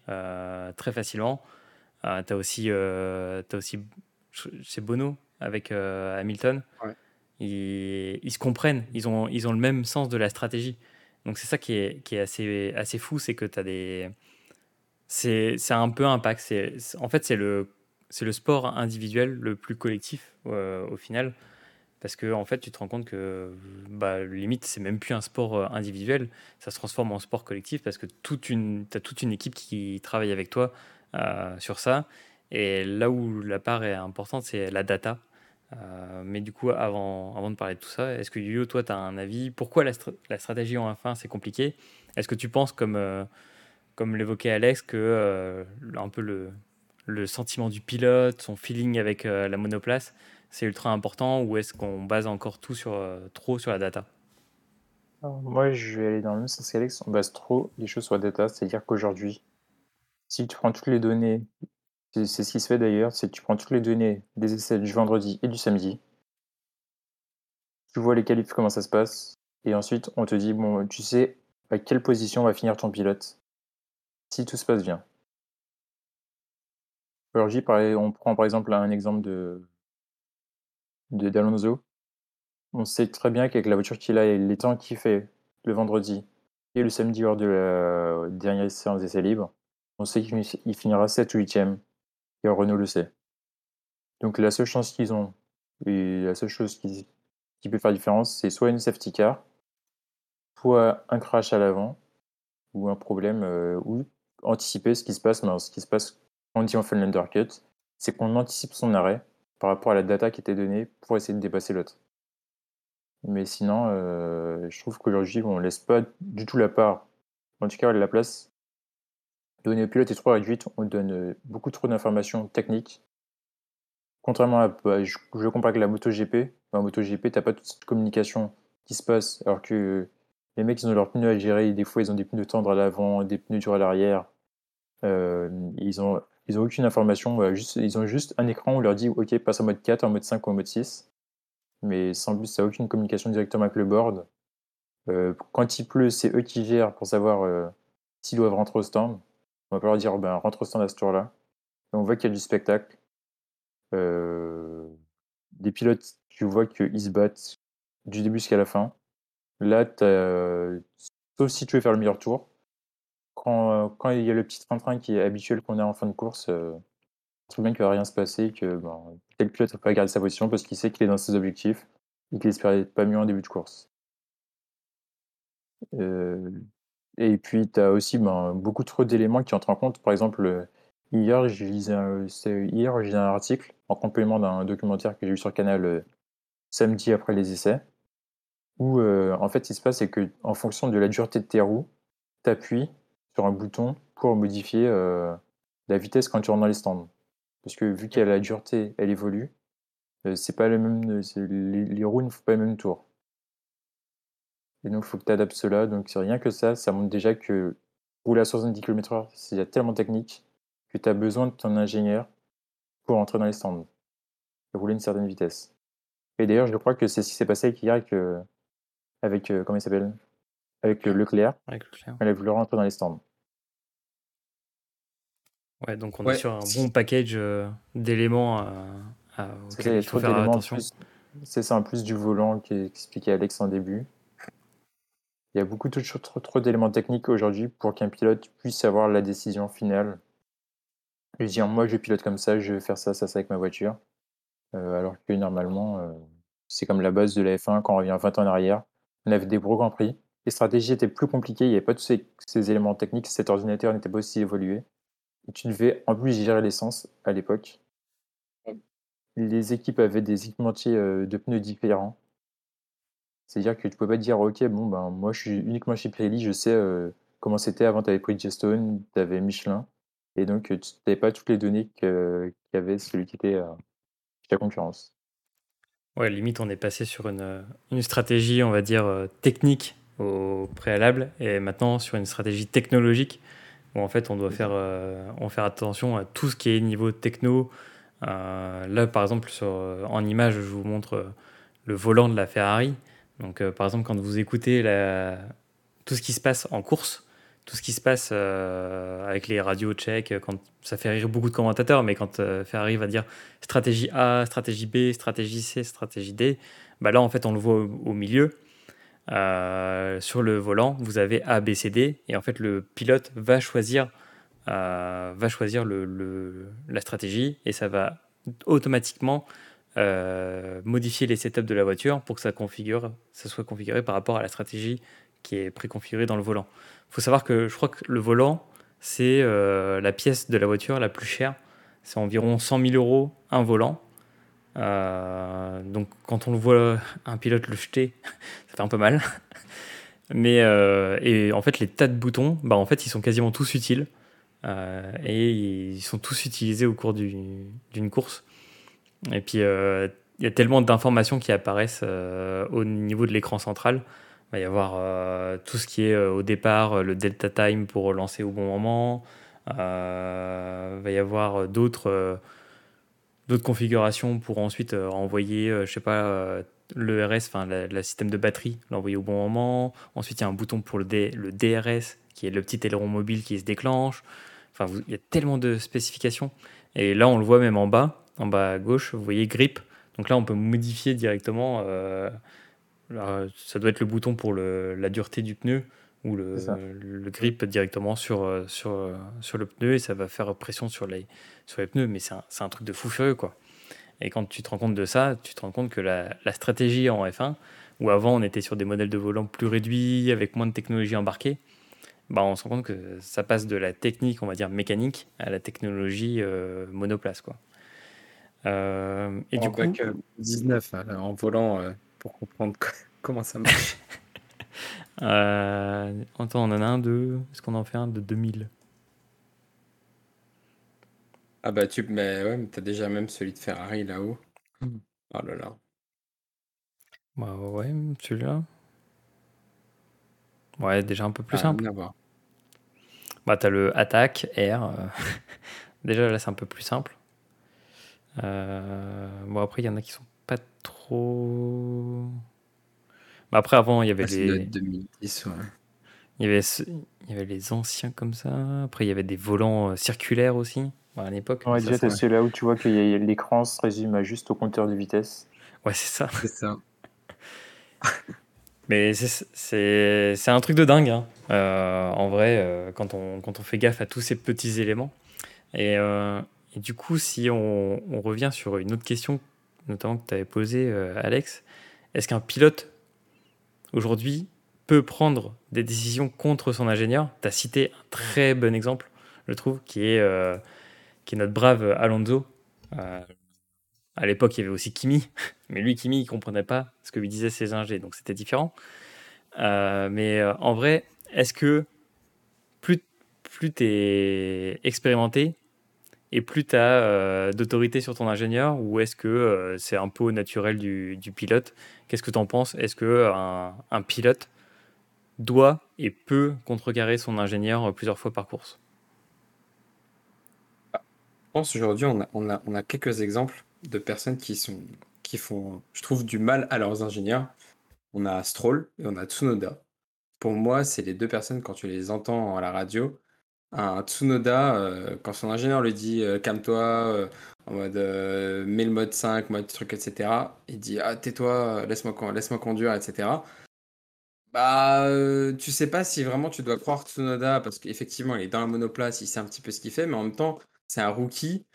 [SPEAKER 1] très facilement. tu as aussi, as aussi c'est Bono avec Hamilton. Ils, se comprennent, ils ont, ils ont le même sens de la stratégie. Donc c'est ça qui est, qui est assez, assez fou, c'est que tu as des... C'est un peu un pack. En fait, c'est le le sport individuel le plus collectif euh, au final. Parce que en fait, tu te rends compte que bah, limite, c'est même plus un sport euh, individuel, ça se transforme en sport collectif parce que tu as toute une équipe qui travaille avec toi euh, sur ça. Et là où la part est importante, c'est la data. Mais du coup, avant, de parler de tout ça, est-ce que Yo, toi, tu as un avis? Pourquoi la, stratégie en F1, c'est compliqué? Est-ce que tu penses, comme, comme l'évoquait Alex, que un peu le, sentiment du pilote, son feeling avec euh, la monoplace, c'est ultra important ou est-ce qu'on base encore tout euh, trop sur la data?
[SPEAKER 2] Moi, je vais aller dans le même sens qu'Alex. On base trop les choses sur la data, c'est-à-dire qu'aujourd'hui, si tu prends toutes les données, c'est ce qui se fait d'ailleurs, c'est que tu prends toutes les données des essais du vendredi et du samedi, tu vois les qualifs, comment ça se passe, et ensuite on te dit, bon, tu sais à quelle position va finir ton pilote si tout se passe bien. On prend par exemple un exemple de d'Alonso. On sait très bien qu'avec la voiture qu'il a et les temps qu'il fait le vendredi et le samedi lors de la dernière séance d'essai libre, on sait qu'il finira 7 ou 8e, et Renault le sait. Donc la seule chance qu'ils ont, et la seule chose qui, peut faire différence, c'est soit une safety car, soit un crash à l'avant, ou un problème, euh, ou anticiper ce qui se passe, mais ce qui se passe on dit on fait l'undercut, c'est qu'on anticipe son arrêt par rapport à la data qui était donnée pour essayer de dépasser l'autre. Mais sinon, euh, je trouve qu'aujourd'hui, on ne laisse pas du tout la part, en tout cas la place, donner au pilote est trop réduite, on donne euh, beaucoup trop d'informations techniques. Contrairement à, bah, je, je compare la MotoGP, dans la MotoGP, tu n'as pas toute cette communication qui se passe, alors que les mecs, ils ont leurs pneus à gérer, des fois, ils ont des pneus tendres à l'avant, des pneus durs à l'arrière, euh, ils ont ils ont aucune information. juste, ils ont juste un écran où on leur dit OK, passe en mode 4, en mode 5 ou en mode 6. Mais sans plus, ça n'a aucune communication directement avec le board. Euh, quand il pleut, c'est eux qui gèrent pour savoir s'ils doivent rentrer au stand. On va pas leur dire ben, rentre au stand à ce tour-là. On voit qu'il y a du spectacle. Euh, des pilotes, tu vois qu'ils se battent du début jusqu'à la fin. Là, sauf si tu veux faire le meilleur tour. Quand, il y a le petit train-train qui est habituel qu'on a en fin de course, euh, bien qu'il ne va rien se passer, que ben, tel pilote va pas garder sa position parce qu'il sait qu'il est dans ses objectifs et qu'il espérait pas mieux en début de course. Euh, et puis, tu as aussi ben, beaucoup trop d'éléments qui entrent en compte. Par exemple, hier, j'ai lisais un, article en complément d'un documentaire que j'ai vu sur Canal euh, samedi après les essais, où euh, en fait, ce qui se passe, c'est qu'en fonction de la dureté de tes roues, tu appuies sur un bouton pour modifier la vitesse quand tu rentres dans les stands. Parce que vu qu'elle a la dureté, elle évolue, c'est pas le même, les, les roues ne font pas le même tour. Et donc, il faut que tu adaptes cela. Donc, c'est rien que ça, ça montre déjà que rouler à 70 km/h, c'est tellement technique que tu as besoin de ton ingénieur pour entrer dans les stands et rouler une certaine vitesse. Et d'ailleurs, je crois que c'est ce qui s'est passé avec hier avec, euh, avec euh, comment il s'appelle? Avec Leclerc. Avec Leclerc. Elle a voulu rentrer dans les stands.
[SPEAKER 1] Ouais, donc on est sur un bon package euh, d'éléments à, il faut faire attention.
[SPEAKER 2] C'est ça, en plus du volant qui expliquait Alex en début. Il y a beaucoup trop, trop, trop d'éléments techniques aujourd'hui pour qu'un pilote puisse avoir la décision finale. Et dire, moi, je pilote comme ça, je vais faire ça, ça, ça avec ma voiture. Euh, alors que normalement, euh, c'est comme la base de la F1 quand on revient 20 ans en arrière. On avait des gros grands prix. Les stratégies étaient plus compliquées, il n'y avait pas tous ces, éléments techniques, cet ordinateur n'était pas aussi évolué. Et tu devais en plus gérer l'essence à l'époque. Les équipes avaient des équipementiers euh, de pneus différents. C'est-à-dire que tu peux pas dire, OK, bon, ben, moi, je suis uniquement chez Pirelli, je sais euh, comment c'était. Avant, tu avais Bridgestone, tu avais Michelin. Et donc, tu n'avais pas toutes les données qu'avait celui qui était euh, chez la concurrence.
[SPEAKER 1] Ouais, limite, on est passé sur une, une stratégie, on va dire, euh, technique au préalable, et maintenant sur une stratégie technologique, où en fait, on doit faire, on faire attention à tout ce qui est niveau techno. là, par exemple, sur, en image, je vous montre le volant de la Ferrari. Donc, euh, par exemple, quand vous écoutez tout ce qui se passe en course, tout ce qui se passe euh, avec les radios tchèques, quand ça fait rire beaucoup de commentateurs, mais quand euh, Ferrari va dire stratégie A, stratégie B, stratégie C, stratégie D, bah là en fait on le voit au, milieu. sur le volant, vous avez A, B, C, D, et en fait le pilote va choisir, va choisir la stratégie, et ça va automatiquement euh, modifier les setups de la voiture pour que ça, soit configuré par rapport à la stratégie qui est préconfigurée dans le volant. Il faut savoir que je crois que le volant, c'est euh, la pièce de la voiture la plus chère. C'est environ 100 000 euros un volant. Euh, donc quand on le voit un pilote le jeter, ça fait un peu mal. Mais et en fait les tas de boutons, bah en fait ils sont quasiment tous utiles et ils sont tous utilisés au cours d'une course. Et puis, euh, il y a tellement d'informations qui apparaissent euh, au niveau de l'écran central. Il va y avoir euh, tout ce qui est au départ, le delta time pour relancer au bon moment. il va y avoir d'autres configurations pour ensuite envoyer, je sais pas, le RS, enfin le système de batterie, l'envoyer au bon moment. Ensuite, il y a un bouton pour le, le DRS, qui est le petit aileron mobile qui se déclenche. Enfin, il y a tellement de spécifications. Et là, on le voit même en bas en bas à gauche, vous voyez grip. Donc là, on peut modifier directement. Euh, ça doit être le bouton pour la dureté du pneu ou le, grip directement sur, euh, sur, euh, sur le pneu et ça va faire pression sur les, sur les pneus. Mais c'est un, un, truc de fou furieux, quoi. Et quand tu te rends compte de ça, tu te rends compte que la, la, stratégie en F1, où avant on était sur des modèles de volant plus réduits, avec moins de technologie embarquée, bah on se rend compte que ça passe de la technique, on va dire mécanique, à la technologie monoplace. Quoi.
[SPEAKER 3] Euh, et du coup, 19 hein, en volant euh, pour comprendre comment ça marche.
[SPEAKER 1] euh, attends, on en a un de. Est-ce qu'on en fait un de 2000
[SPEAKER 3] Ah bah tu mais ouais, mais t'as déjà même celui de Ferrari là-haut. Hmm. Oh là là.
[SPEAKER 1] Bah ouais, celui-là. Ouais, déjà un peu plus ah, simple. Bah t'as le attaque R. Euh, Déjà, là, c'est un peu plus simple. Euh, bon, après, il y en a qui sont pas trop. Bah, après, avant, il y avait
[SPEAKER 3] Ah,
[SPEAKER 1] les.
[SPEAKER 3] de 2010, ouais.
[SPEAKER 1] Il y avait, ce- il y avait les anciens comme ça. Après, il y avait des volants euh, circulaires aussi bah, à l'époque.
[SPEAKER 2] Ouais,
[SPEAKER 1] Ça,
[SPEAKER 2] déjà,
[SPEAKER 1] c'est-
[SPEAKER 2] celui-là où tu vois que y a- l'écran se résume à juste au compteur de vitesse.
[SPEAKER 1] Ouais, c'est ça.
[SPEAKER 3] C'est ça.
[SPEAKER 1] Mais c'est- un truc de dingue, hein. Euh, en vrai, euh, quand, on, quand on fait gaffe à tous ces petits éléments. Et, euh, et du coup, si on, revient sur une autre question, notamment que tu avais posée, euh, Alex, est-ce qu'un pilote, aujourd'hui, peut prendre des décisions contre son ingénieur? Tu as cité un très bon exemple, je trouve, qui est, euh, qui est notre brave Alonso. Euh, à l'époque, il y avait aussi Kimi, mais lui, Kimi, il comprenait pas ce que lui disaient ses ingés, donc c'était différent. Euh, mais en vrai, est-ce que plus, plus tu es expérimenté et plus tu as d'autorité sur ton ingénieur, ou est-ce que euh, c'est un peu au naturel du, pilote Qu'est-ce que tu en penses? Est-ce qu'un un pilote doit et peut contrecarrer son ingénieur euh, plusieurs fois par course?
[SPEAKER 3] Je pense aujourd'hui, on a quelques exemples de personnes qui sont, qui font, je trouve, du mal à leurs ingénieurs. On a Stroll et on a Tsunoda. Pour moi, c'est les deux personnes, quand tu les entends à la radio, un Tsunoda, euh, quand son ingénieur lui dit euh, calme-toi, euh, en mode mets le mode 5, mode truc, etc., il dit ah, tais-toi, laisse-moi laisse-moi conduire, etc. Bah, tu sais pas si vraiment tu dois croire Tsunoda parce qu'effectivement, il est dans la monoplace, il sait un petit peu ce qu'il fait, mais en même temps, c'est un rookie.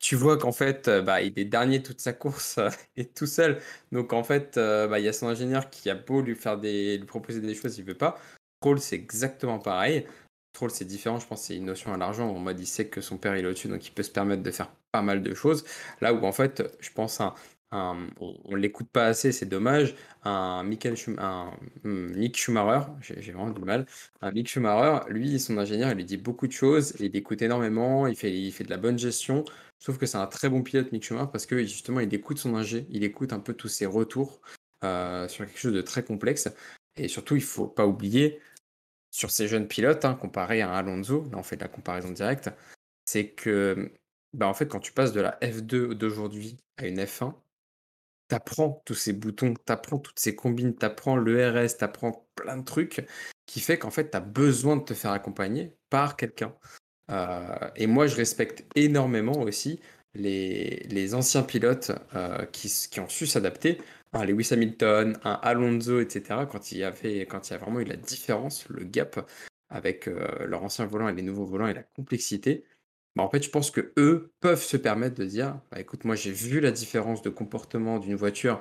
[SPEAKER 3] Tu vois qu'en fait, bah, il est dernier toute sa course et tout seul. Donc en fait, bah, il y a son ingénieur qui a beau lui faire des, lui proposer des choses, il veut pas. Troll, c'est exactement pareil. C'est différent. Je pense c'est une notion à l'argent. En mode, il sait que son père il est au-dessus, donc il peut se permettre de faire pas mal de choses. Là où en fait, je pense un, on, l'écoute pas assez, c'est dommage. Un Michael un hmm, Mick Schumacher, j'ai vraiment du mal. Un Mick Schumacher, lui, son ingénieur, il lui dit beaucoup de choses, il écoute énormément, il fait, il fait de la bonne gestion. Trouve que c'est un très bon pilote, Mick Schumacher, parce que justement, il écoute son ingé, il écoute un peu tous ses retours euh, sur quelque chose de très complexe. Et surtout, il faut pas oublier, sur ces jeunes pilotes, hein, comparé à Alonso, là on fait de la comparaison directe, c'est que bah, en fait, quand tu passes de la F2 d'aujourd'hui à une F1, t'apprends tous ces boutons, t'apprends toutes ces combines, t'apprends le RS, t'apprends plein de trucs qui fait qu'en fait, tu as besoin de te faire accompagner par quelqu'un. Euh, et moi, je respecte énormément aussi les, les anciens pilotes euh, qui, qui ont su s'adapter. Un Lewis Hamilton, un Alonso, etc. Quand il y avait, quand il y a vraiment eu la différence, le gap avec euh, leur ancien volant et les nouveaux volants et la complexité, bah, en fait, je pense que eux peuvent se permettre de dire, bah, écoute, moi j'ai vu la différence de comportement d'une voiture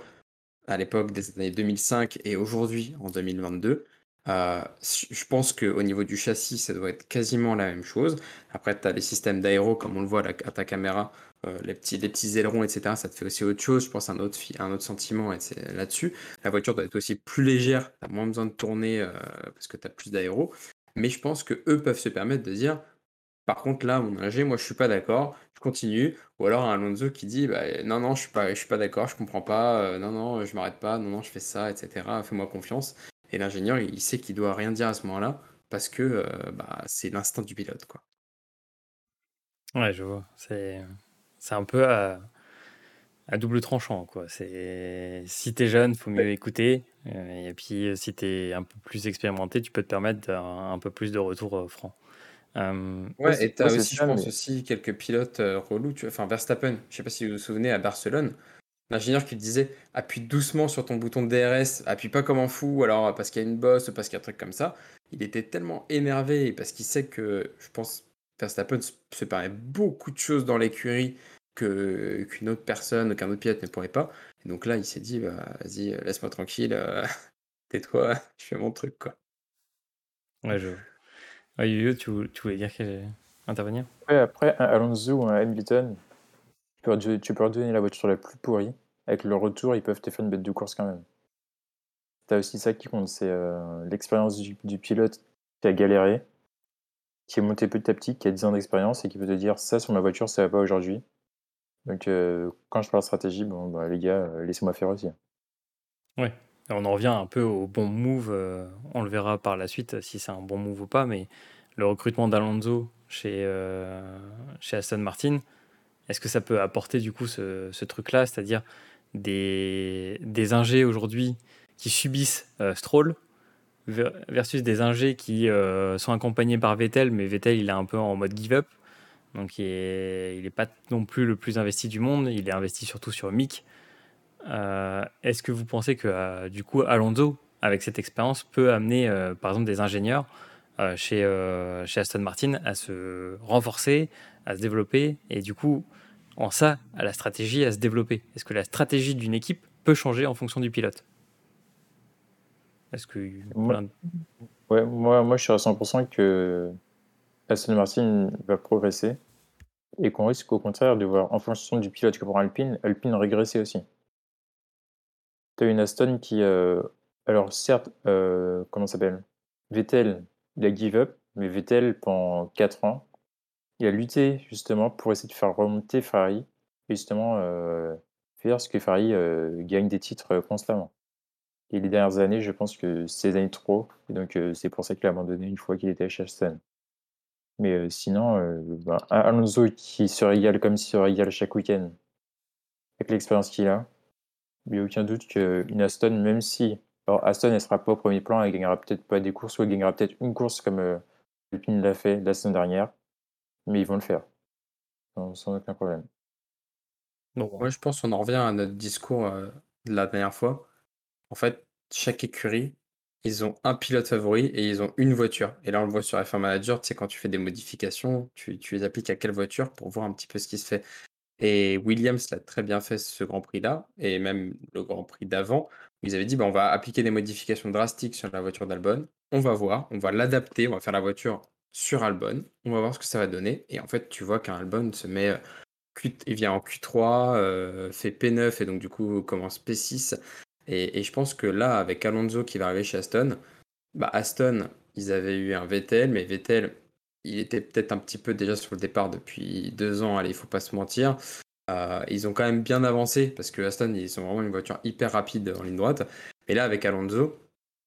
[SPEAKER 3] à l'époque des années 2005 et aujourd'hui en 2022. Euh, je pense qu'au niveau du châssis, ça doit être quasiment la même chose. Après, tu as les systèmes d'aéro, comme on le voit à, ta caméra, euh, les, petits, les petits ailerons, etc. Ça te fait aussi autre chose. Je pense à un autre, sentiment là-dessus. La voiture doit être aussi plus légère, tu as moins besoin de tourner euh, parce que tu as plus d'aéro. Mais je pense que eux peuvent se permettre de dire, par contre, là, mon ingé, moi, je suis pas d'accord, je continue. Ou alors un Alonso qui dit, bah, non, non, je suis pas, suis pas d'accord, je comprends pas, non, non, je m'arrête pas, non, non, je fais ça, etc. Fais-moi confiance. Et l'ingénieur, il sait qu'il doit rien dire à ce moment-là parce que euh, bah, c'est l'instinct du pilote, quoi.
[SPEAKER 1] Ouais, je vois. C'est c'est un peu à, à double tranchant, quoi. C'est si t'es jeune, faut mieux écouter. euh, Et puis euh, si t'es un peu plus expérimenté, tu peux te permettre un, un peu plus de retour euh, franc. Euh,
[SPEAKER 3] Ouais, et t'as aussi, je pense
[SPEAKER 2] mais-
[SPEAKER 3] aussi quelques pilotes relous, tu enfin Verstappen, je sais pas si vous vous souvenez à Barcelone, l'ingénieur qui disait appuie doucement sur ton bouton de DRS, appuie pas comme un fou, alors parce qu'il y a une bosse, parce qu'il y a un truc comme ça. Il était tellement énervé parce qu'il sait que, je pense, Verstappen se se permet beaucoup de choses dans l'écurie que qu'une autre personne, qu'un autre pilote ne pourrait pas. Et donc là, il s'est dit, bah, vas-y, laisse-moi tranquille, euh, tais-toi, je fais mon truc, quoi.
[SPEAKER 1] ouais, je. Ouais, Yo-Yo, tu, tu voulais dire que intervenir?
[SPEAKER 2] Ouais, après, un Alonso ou un Hamilton, tu peux, tu peux leur donner la voiture la plus pourrie. Avec le retour, ils peuvent te faire une bête de course quand même. T'as aussi ça qui compte, c'est euh, l'expérience du, pilote qui a galéré, qui est monté petit à petit, qui a 10 ans d'expérience et qui peut te dire ça sur ma voiture, ça va pas aujourd'hui. Donc euh, quand je parle stratégie, bon bah les gars, euh, laissez-moi faire aussi.
[SPEAKER 1] Ouais. On en revient un peu au bon move. on le verra par la suite si c'est un bon move ou pas. Mais le recrutement d'Alonso chez, chez Aston Martin. Est-ce que ça peut apporter du coup ce, ce truc-là, c'est-à-dire des, des ingés aujourd'hui qui subissent Stroll versus des ingés qui sont accompagnés par Vettel, mais Vettel il est un peu en mode give up. Donc il n'est pas non plus le plus investi du monde, il est investi surtout sur Mick. Euh, est-ce que vous pensez que euh, du coup Alonso, avec cette expérience, peut amener euh, par exemple des ingénieurs chez, chez Aston Martin à se renforcer, à se développer et du coup en ça à la stratégie à se développer. Est-ce que la stratégie d'une équipe peut changer en fonction du pilote?
[SPEAKER 2] Est-ce que moi, ouais, moi, moi je suis à 100% que Aston Martin va progresser et qu'on risque au contraire de voir en fonction du pilote que pour Alpine, Alpine régresser aussi. Tu as une Aston qui, euh, alors certes, euh, comment s'appelle? Vettel, il a give up, mais Vettel, pendant 4 ans, il a lutté justement pour essayer de faire remonter Ferrari et justement euh, faire ce que Ferrari gagne des titres constamment. Et les dernières années, je pense que c'est des années trop, donc c'est pour ça qu'il a abandonné une fois qu'il était chez Aston. Mais sinon, bah, Alonso qui se régale comme s'il se régale chaque week-end, avec l'expérience qu'il a, il n'y a aucun doute qu'une Aston, même si alors Aston ne sera pas au premier plan, elle gagnera peut-être pas des courses, ou elle gagnera peut-être une course comme euh, Alpine l'a fait la semaine dernière, mais ils vont le faire, sans, aucun problème.
[SPEAKER 3] moi je pense qu'on en revient à notre discours de la dernière fois. En fait, chaque écurie ils ont un pilote favori et ils ont une voiture. Et là, on le voit sur F1 Manager, tu sais, quand tu fais des modifications, tu, les appliques à quelle voiture pour voir un petit peu ce qui se fait. Et Williams l'a très bien fait ce Grand Prix-là, et même le Grand Prix d'avant, où ils avaient dit bah, on va appliquer des modifications drastiques sur la voiture d'Albon, on va voir, on va l'adapter, on va faire la voiture sur Albon, on va voir ce que ça va donner. Et en fait, tu vois qu'un Albon se met, euh, il vient en Q3, euh, fait P9 et donc du coup commence P6 et, je pense que là, avec Alonso qui va arriver chez Aston, bah Aston, ils avaient eu un Vettel, mais Vettel, il était peut-être un petit peu déjà sur le départ depuis deux ans, allez, il faut pas se mentir. Euh, ils ont quand même bien avancé parce que Aston, ils sont vraiment une voiture hyper rapide en ligne droite. Et là, avec Alonso,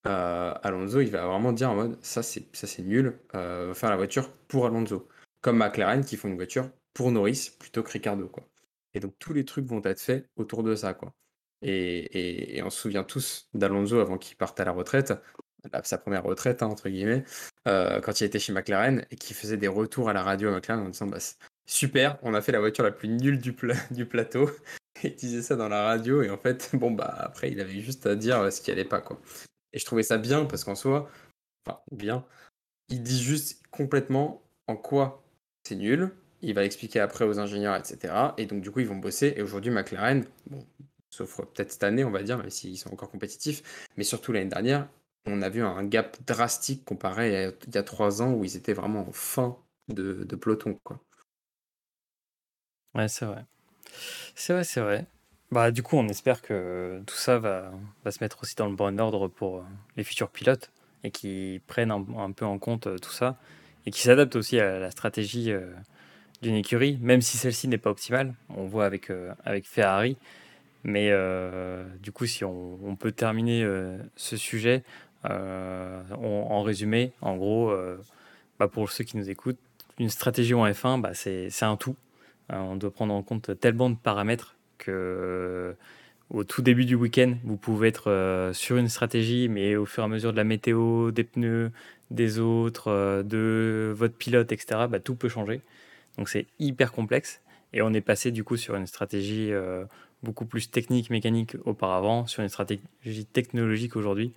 [SPEAKER 3] euh, Alonso, il va vraiment dire en mode ça c'est ça c'est nul, euh, faire la voiture pour Alonso, comme McLaren qui font une voiture pour Norris plutôt que Ricardo quoi. Et donc tous les trucs vont être faits autour de ça quoi. Et, on se souvient tous d'Alonso avant qu'il parte à la retraite, sa première retraite, hein, entre guillemets, euh, quand il était chez McLaren et qu'il faisait des retours à la radio à McLaren en disant bah, Super, on a fait la voiture la plus nulle du, du plateau. Il disait ça dans la radio, et en fait, bon, bah après, il avait juste à dire ce qui allait pas, quoi. Et je trouvais ça bien parce qu'en soi, enfin, bien, il dit juste complètement en quoi c'est nul. Il va expliquer après aux ingénieurs, etc. Et donc, du coup, ils vont bosser. Et aujourd'hui, McLaren, bon, sauf peut-être cette année, on va dire, même s'ils sont encore compétitifs. Mais surtout l'année dernière, on a vu un gap drastique comparé à il y a trois ans où ils étaient vraiment en fin de, peloton.
[SPEAKER 1] Ouais, c'est vrai. C'est vrai, c'est vrai. Bah, du coup, on espère que tout ça va, se mettre aussi dans le bon ordre pour euh, les futurs pilotes et qui prennent un, peu en compte euh, tout ça et qui s'adaptent aussi à la stratégie euh, d'une écurie, même si celle-ci n'est pas optimale. On voit avec, avec Ferrari, mais du coup, si on, peut terminer ce sujet en résumé, en gros, bah, pour ceux qui nous écoutent, une stratégie en F1, bah, c'est un tout. on doit prendre en compte tellement de paramètres que au tout début du week-end, vous pouvez être sur une stratégie, mais au fur et à mesure de la météo, des pneus, des autres, de votre pilote, etc., bah, tout peut changer. Donc c'est hyper complexe. Et on est passé du coup sur une stratégie beaucoup plus technique, mécanique auparavant, sur une stratégie technologique aujourd'hui.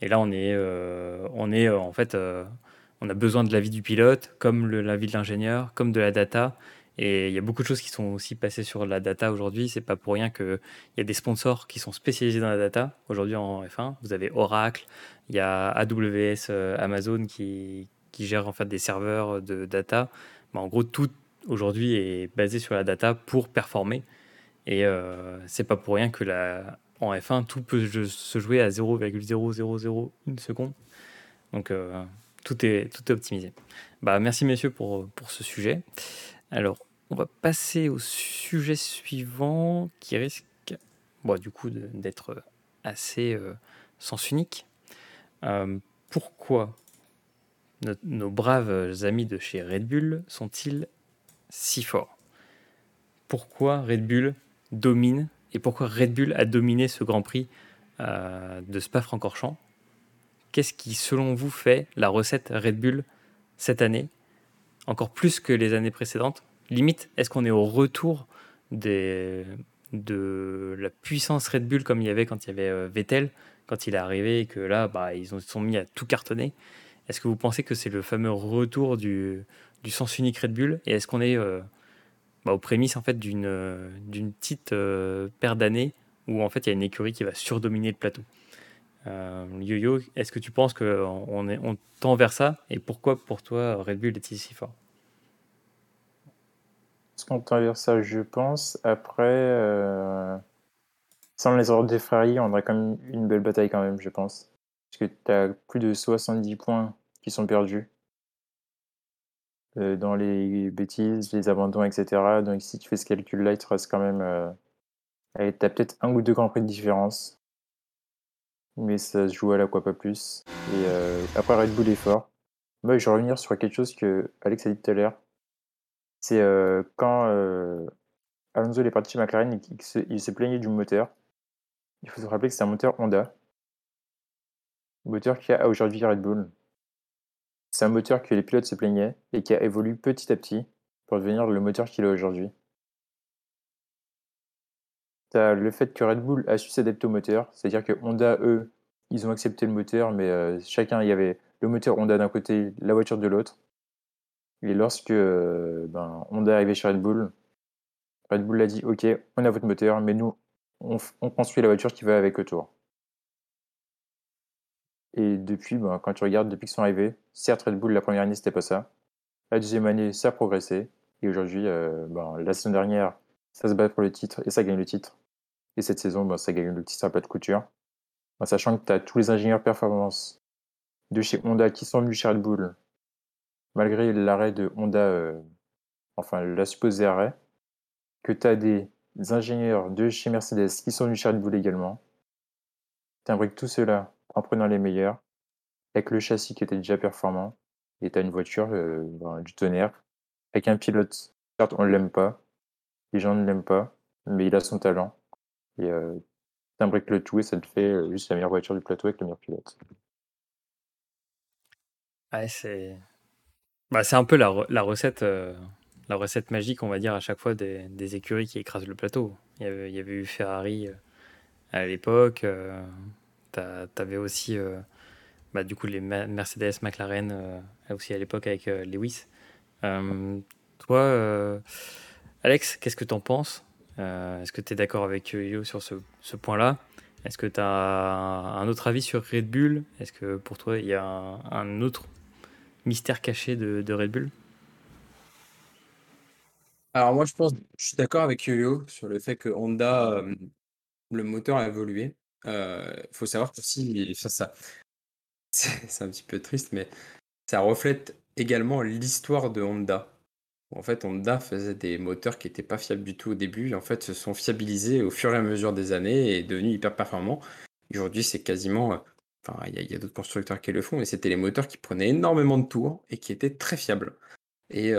[SPEAKER 1] Et là, on est, euh, on est euh, en fait, euh, on a besoin de l'avis du pilote, comme l'avis de l'ingénieur, comme de la data. Et il y a beaucoup de choses qui sont aussi passées sur la data aujourd'hui. C'est pas pour rien qu'il y a des sponsors qui sont spécialisés dans la data aujourd'hui en F1. Vous avez Oracle, il y a AWS, Amazon qui, qui gère en fait des serveurs de data. Mais en gros, tout aujourd'hui est basé sur la data pour performer. Et euh, c'est pas pour rien que la, en F1, tout peut se jouer à 0,0001 seconde. Donc euh, tout, est, tout est optimisé. Bah, merci messieurs pour, pour ce sujet. Alors, on va passer au sujet suivant qui risque bon, du coup d'être assez euh, sens unique. pourquoi nos braves amis de chez Red Bull sont-ils si forts? Pourquoi Red Bull domine et pourquoi Red Bull a dominé ce Grand Prix euh, de Spa-Francorchamps? Qu'est-ce qui, selon vous, fait la recette Red Bull cette année, encore plus que les années précédentes. Limite, est-ce qu'on est au retour de la puissance Red Bull comme il y avait quand il y avait euh, Vettel, quand il est arrivé et que là, bah, ils se sont mis à tout cartonner? Est-ce que vous pensez que c'est le fameux retour du, sens unique Red Bull? Et est-ce qu'on est, euh, bah, aux prémices en fait, d'une, euh, petite paire d'années où en fait il y a une écurie qui va surdominer le plateau? Yo-Yo, est-ce que tu penses qu'on on tend vers ça? Et pourquoi pour toi Red Bull est-il si fort?
[SPEAKER 2] Est-ce qu'on tend vers ça? Je pense. Après, sans les ordres des Ferrari, on aurait quand même une belle bataille quand même, je pense. Parce que tu as plus de 70 points qui sont perdus euh, dans les bêtises, les abandons, etc. Donc si tu fais ce calcul-là, il te reste quand même... Euh, tu as peut-être un ou deux grands prix de différence. Mais ça se joue à la quoi, pas plus. Et euh, après, Red Bull est fort. Moi, je vais revenir sur quelque chose que Alex a dit tout à l'heure. C'est quand Alonso est parti chez McLaren, il, s'est plaigné du moteur. Il faut se rappeler que c'est un moteur Honda moteur qu'il a aujourd'hui Red Bull. C'est un moteur que les pilotes se plaignaient et qui a évolué petit à petit pour devenir le moteur qu'il a aujourd'hui. Le fait que Red Bull a su s'adapter au moteur, c'est-à-dire que Honda, eux, ils ont accepté le moteur, mais euh, chacun, il y avait le moteur Honda d'un côté, la voiture de l'autre. Et lorsque euh, ben, Honda est arrivé chez Red Bull, Red Bull a dit Ok, on a votre moteur, mais nous, on, on construit la voiture qui va avec autour. Et depuis, ben, quand tu regardes, depuis qu'ils sont arrivés, certes, Red Bull, la première année, c'était pas ça. La deuxième année, ça a progressé. Et aujourd'hui, euh, ben, la saison dernière, ça se bat pour le titre et ça gagne le titre. Et cette saison, ben, ça gagne le à pas de couture. En sachant que tu as tous les ingénieurs performance de chez Honda qui sont venus chez malgré l'arrêt de Honda, euh, enfin la supposée arrêt, que tu as des ingénieurs de chez Mercedes qui sont venus chez Red également. Tu imbriques tout cela en prenant les meilleurs, avec le châssis qui était déjà performant, et tu as une voiture euh, du tonnerre, avec un pilote, certes on ne l'aime pas, les gens ne l'aiment pas, mais il a son talent, et euh, tu imbriques le tout et ça te fait juste la meilleure voiture du plateau avec le meilleur pilote.
[SPEAKER 1] Ouais, c'est bah, c'est un peu la, recette, la recette magique, on va dire, à chaque fois des, écuries qui écrasent le plateau. Il y avait, eu Ferrari à l'époque, tu avais aussi bah, du coup les Mercedes, McLaren, aussi à l'époque avec Lewis. toi, Alex, qu'est-ce que tu en penses? Est-ce que tu es d'accord avec Yo sur ce, point-là? Est-ce que tu as un autre avis sur Red Bull? Est-ce que pour toi, il y a un, autre mystère caché de, Red Bull?
[SPEAKER 3] Alors moi je pense, je suis d'accord avec Yo-Yo sur le fait que Honda, le moteur a évolué. Il faut savoir qu'aussi, ça, ça c'est un petit peu triste, mais ça reflète également l'histoire de Honda. En fait, Honda faisait des moteurs qui n'étaient pas fiables du tout au début, et en fait, se sont fiabilisés au fur et à mesure des années et devenus hyper performants. Aujourd'hui, c'est quasiment. Enfin, il y a, d'autres constructeurs qui le font, mais c'était les moteurs qui prenaient énormément de tours et qui étaient très fiables. Et,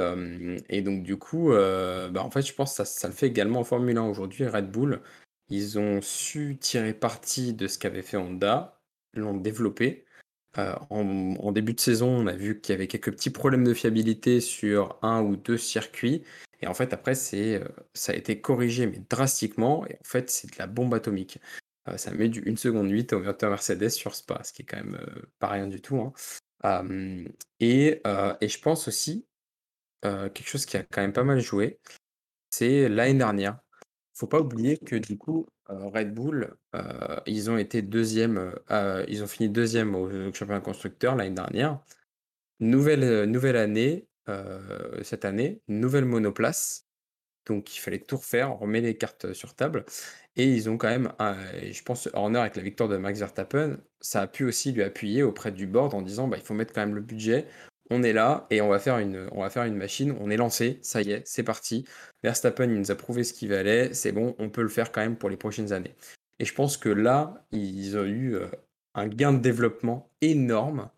[SPEAKER 3] et donc, du coup, bah, en fait, je pense que ça, ça le fait également en Formule 1 aujourd'hui. Red Bull, ils ont su tirer parti de ce qu'avait fait Honda, l'ont développé. Euh, en, début de saison, on a vu qu'il y avait quelques petits problèmes de fiabilité sur un ou deux circuits. Et en fait, après, c'est, euh, ça a été corrigé, mais drastiquement. Et en fait, c'est de la bombe atomique. Euh, ça met du 1 seconde 8 au moteur Mercedes sur Spa, ce qui est quand même pas rien du tout. Hein. et, je pense aussi, quelque chose qui a quand même pas mal joué, c'est l'année dernière faut pas oublier que du coup, Red Bull, ils ont été deuxième, ils ont fini deuxième au championnat constructeur l'année dernière. Nouvelle, nouvelle année, cette année, nouvelle monoplace. Donc il fallait tout refaire, on remet les cartes sur table. Et ils ont quand même, je pense, Horner avec la victoire de Max Verstappen, ça a pu aussi lui appuyer auprès du board en disant bah, il faut mettre quand même le budget, on est là et on va faire une, machine. On est lancé, ça y est, c'est parti. Verstappen, il nous a prouvé ce qu'il valait. C'est bon, on peut le faire quand même pour les prochaines années. Et je pense que là, ils ont eu euh, un gain de développement énorme.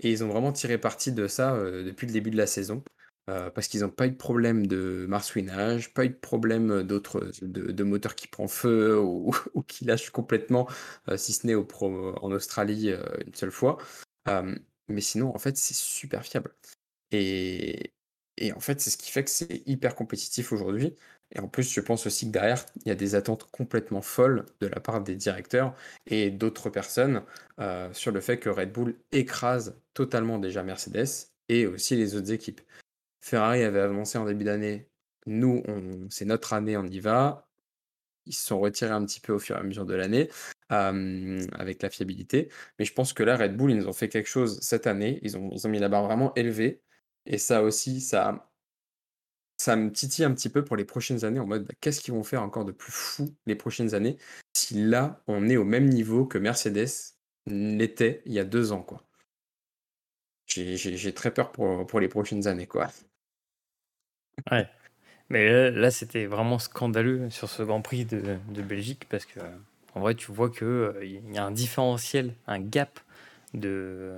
[SPEAKER 3] Et ils ont vraiment tiré parti de ça depuis le début de la saison. parce qu'ils n'ont pas eu de problème de marsouinage, pas eu de problème d'autres de, moteurs qui prend feu ou, qui lâchent complètement, si ce n'est en Australie une seule fois. Mais sinon, en fait, c'est super fiable. Et, et en fait, c'est ce qui fait que c'est hyper compétitif aujourd'hui. Et en plus, je pense aussi que derrière, il y a des attentes complètement folles de la part des directeurs et d'autres personnes euh, sur le fait que Red Bull écrase totalement déjà Mercedes et aussi les autres équipes. Ferrari avait avancé en début d'année. Nous, c'est notre année, on y va. Ils se sont retirés un petit peu au fur et à mesure de l'année avec la fiabilité. Mais je pense que là, Red Bull, ils nous ont fait quelque chose cette année. Ils ont, ils ont mis la barre vraiment élevée. Et ça aussi, ça, ça me titille un petit peu pour les prochaines années en mode bah, qu'est-ce qu'ils vont faire encore de plus fou les prochaines années si là on est au même niveau que Mercedes l'était il y a deux ans quoi. J'ai très peur pour, pour, les prochaines années quoi.
[SPEAKER 1] Ouais. Mais là, c'était vraiment scandaleux sur ce Grand Prix de, de Belgique parce que en vrai tu vois qu'il euh, il y a un différentiel, un gap de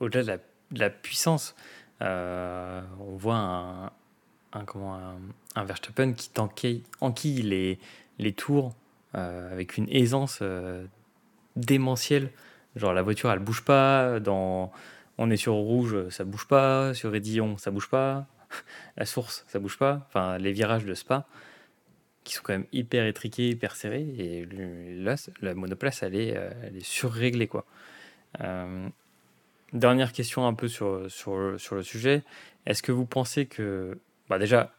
[SPEAKER 1] au-delà de la, puissance. Euh, on voit un, comment, un, Verstappen qui enquille les, les tours euh, avec une aisance euh, démentielle. Genre la voiture elle bouge pas, dans... on est sur rouge ça bouge pas, sur Edillon ça bouge pas, la source ça bouge pas, enfin les virages de Spa qui sont quand même hyper étriqués, hyper serrés et là la monoplace elle est, elle est surréglée quoi. Dernière question un peu sur, sur, sur le sujet. Est-ce que vous pensez que, bah déjà,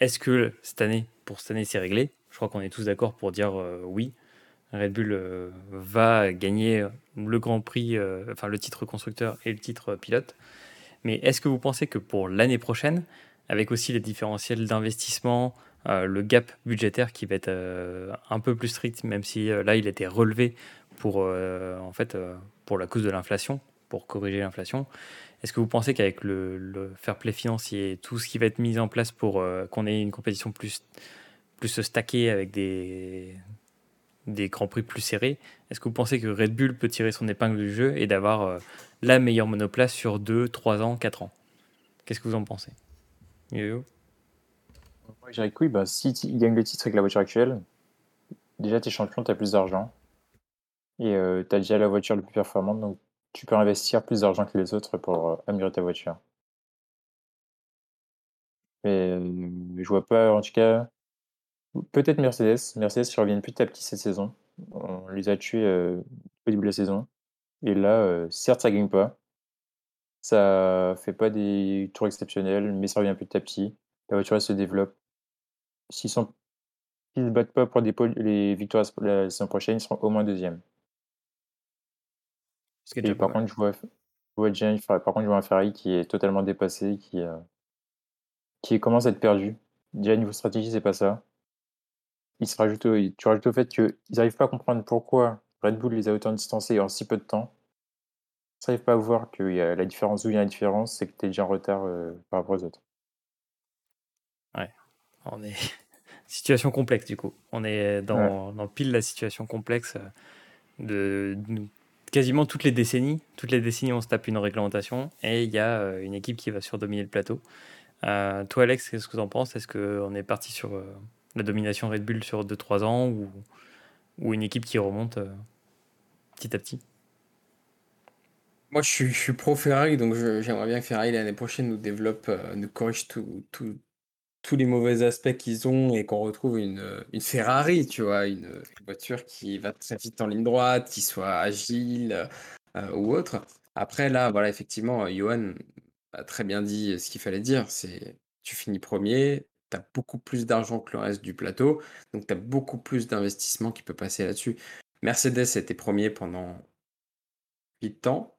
[SPEAKER 1] est-ce que cette année, pour cette année, c'est réglé? Je crois qu'on est tous d'accord pour dire euh, oui. Red Bull euh, va gagner le Grand Prix, euh, enfin le titre constructeur et le titre pilote. Mais est-ce que vous pensez que pour l'année prochaine, avec aussi les différentiels d'investissement, le gap budgétaire qui va être un peu plus strict, même si là il était relevé pour, en fait, pour la cause de l'inflation, pour corriger l'inflation. Est-ce que vous pensez qu'avec le, fair play financier, tout ce qui va être mis en place pour euh, qu'on ait une compétition plus, plus stackée avec des, des grands prix plus serrés, est-ce que vous pensez que Red Bull peut tirer son épingle du jeu et d'avoir euh, la meilleure monoplace sur 2, 3 ans, 4 ans Qu'est-ce que vous en pensez?
[SPEAKER 2] Moi, je dirais que oui, bah, si il gagne le titre avec la voiture actuelle, déjà tu es champion, tu as plus d'argent. Et euh, tu as déjà la voiture la plus performante, donc tu peux investir plus d'argent que les autres pour euh, améliorer ta voiture. Mais euh, je vois pas, en tout cas, peut-être Mercedes. Mercedes ils reviennent petit à petit cette saison. On les a tués euh, au début de la saison. Et là, certes, ça gagne pas. Ça fait pas des tours exceptionnels, mais ça revient petit à petit. La voiture elle se développe. S'ils sont se battent pas pour des les victoires la saison prochaine, ils seront au moins deuxième par contre, je vois, par contre, je vois un Ferrari qui est totalement dépassé, qui, euh, qui commence à être perdu. Déjà, niveau stratégie, c'est pas ça. Il se rajoute tu rajoutes au fait qu'ils n'arrivent pas à comprendre pourquoi Red Bull les a autant distancés en si peu de temps. Ils n'arrivent pas à voir que y a la différence, où il y a la différence, c'est que tu es déjà en retard euh, par rapport aux autres.
[SPEAKER 1] Ouais, on est. situation complexe du coup. On est dans, dans pile la situation complexe euh, de, de quasiment toutes les décennies, toutes les décennies, on se tape une réglementation et il y a euh, une équipe qui va surdominer le plateau. Euh, toi, Alex, qu'est-ce que tu en penses? Est-ce qu'on est parti sur la domination Red Bull sur 2-3 ans ou, ou une équipe qui remonte petit à petit?
[SPEAKER 3] Moi, je suis, pro Ferrari, donc j'aimerais bien que Ferrari l'année prochaine nous développe, nous corrige tout, tout, tous les mauvais aspects qu'ils ont et qu'on retrouve une, une Ferrari, tu vois, une, voiture qui va très vite en ligne droite, qui soit agile euh, ou autre. Après, là, voilà, effectivement, Johan a très bien dit ce qu'il fallait dire. C'est tu finis premier, tu as beaucoup plus d'argent que le reste du plateau, donc tu as beaucoup plus d'investissement qui peut passer là-dessus. Mercedes était premier pendant 8 ans,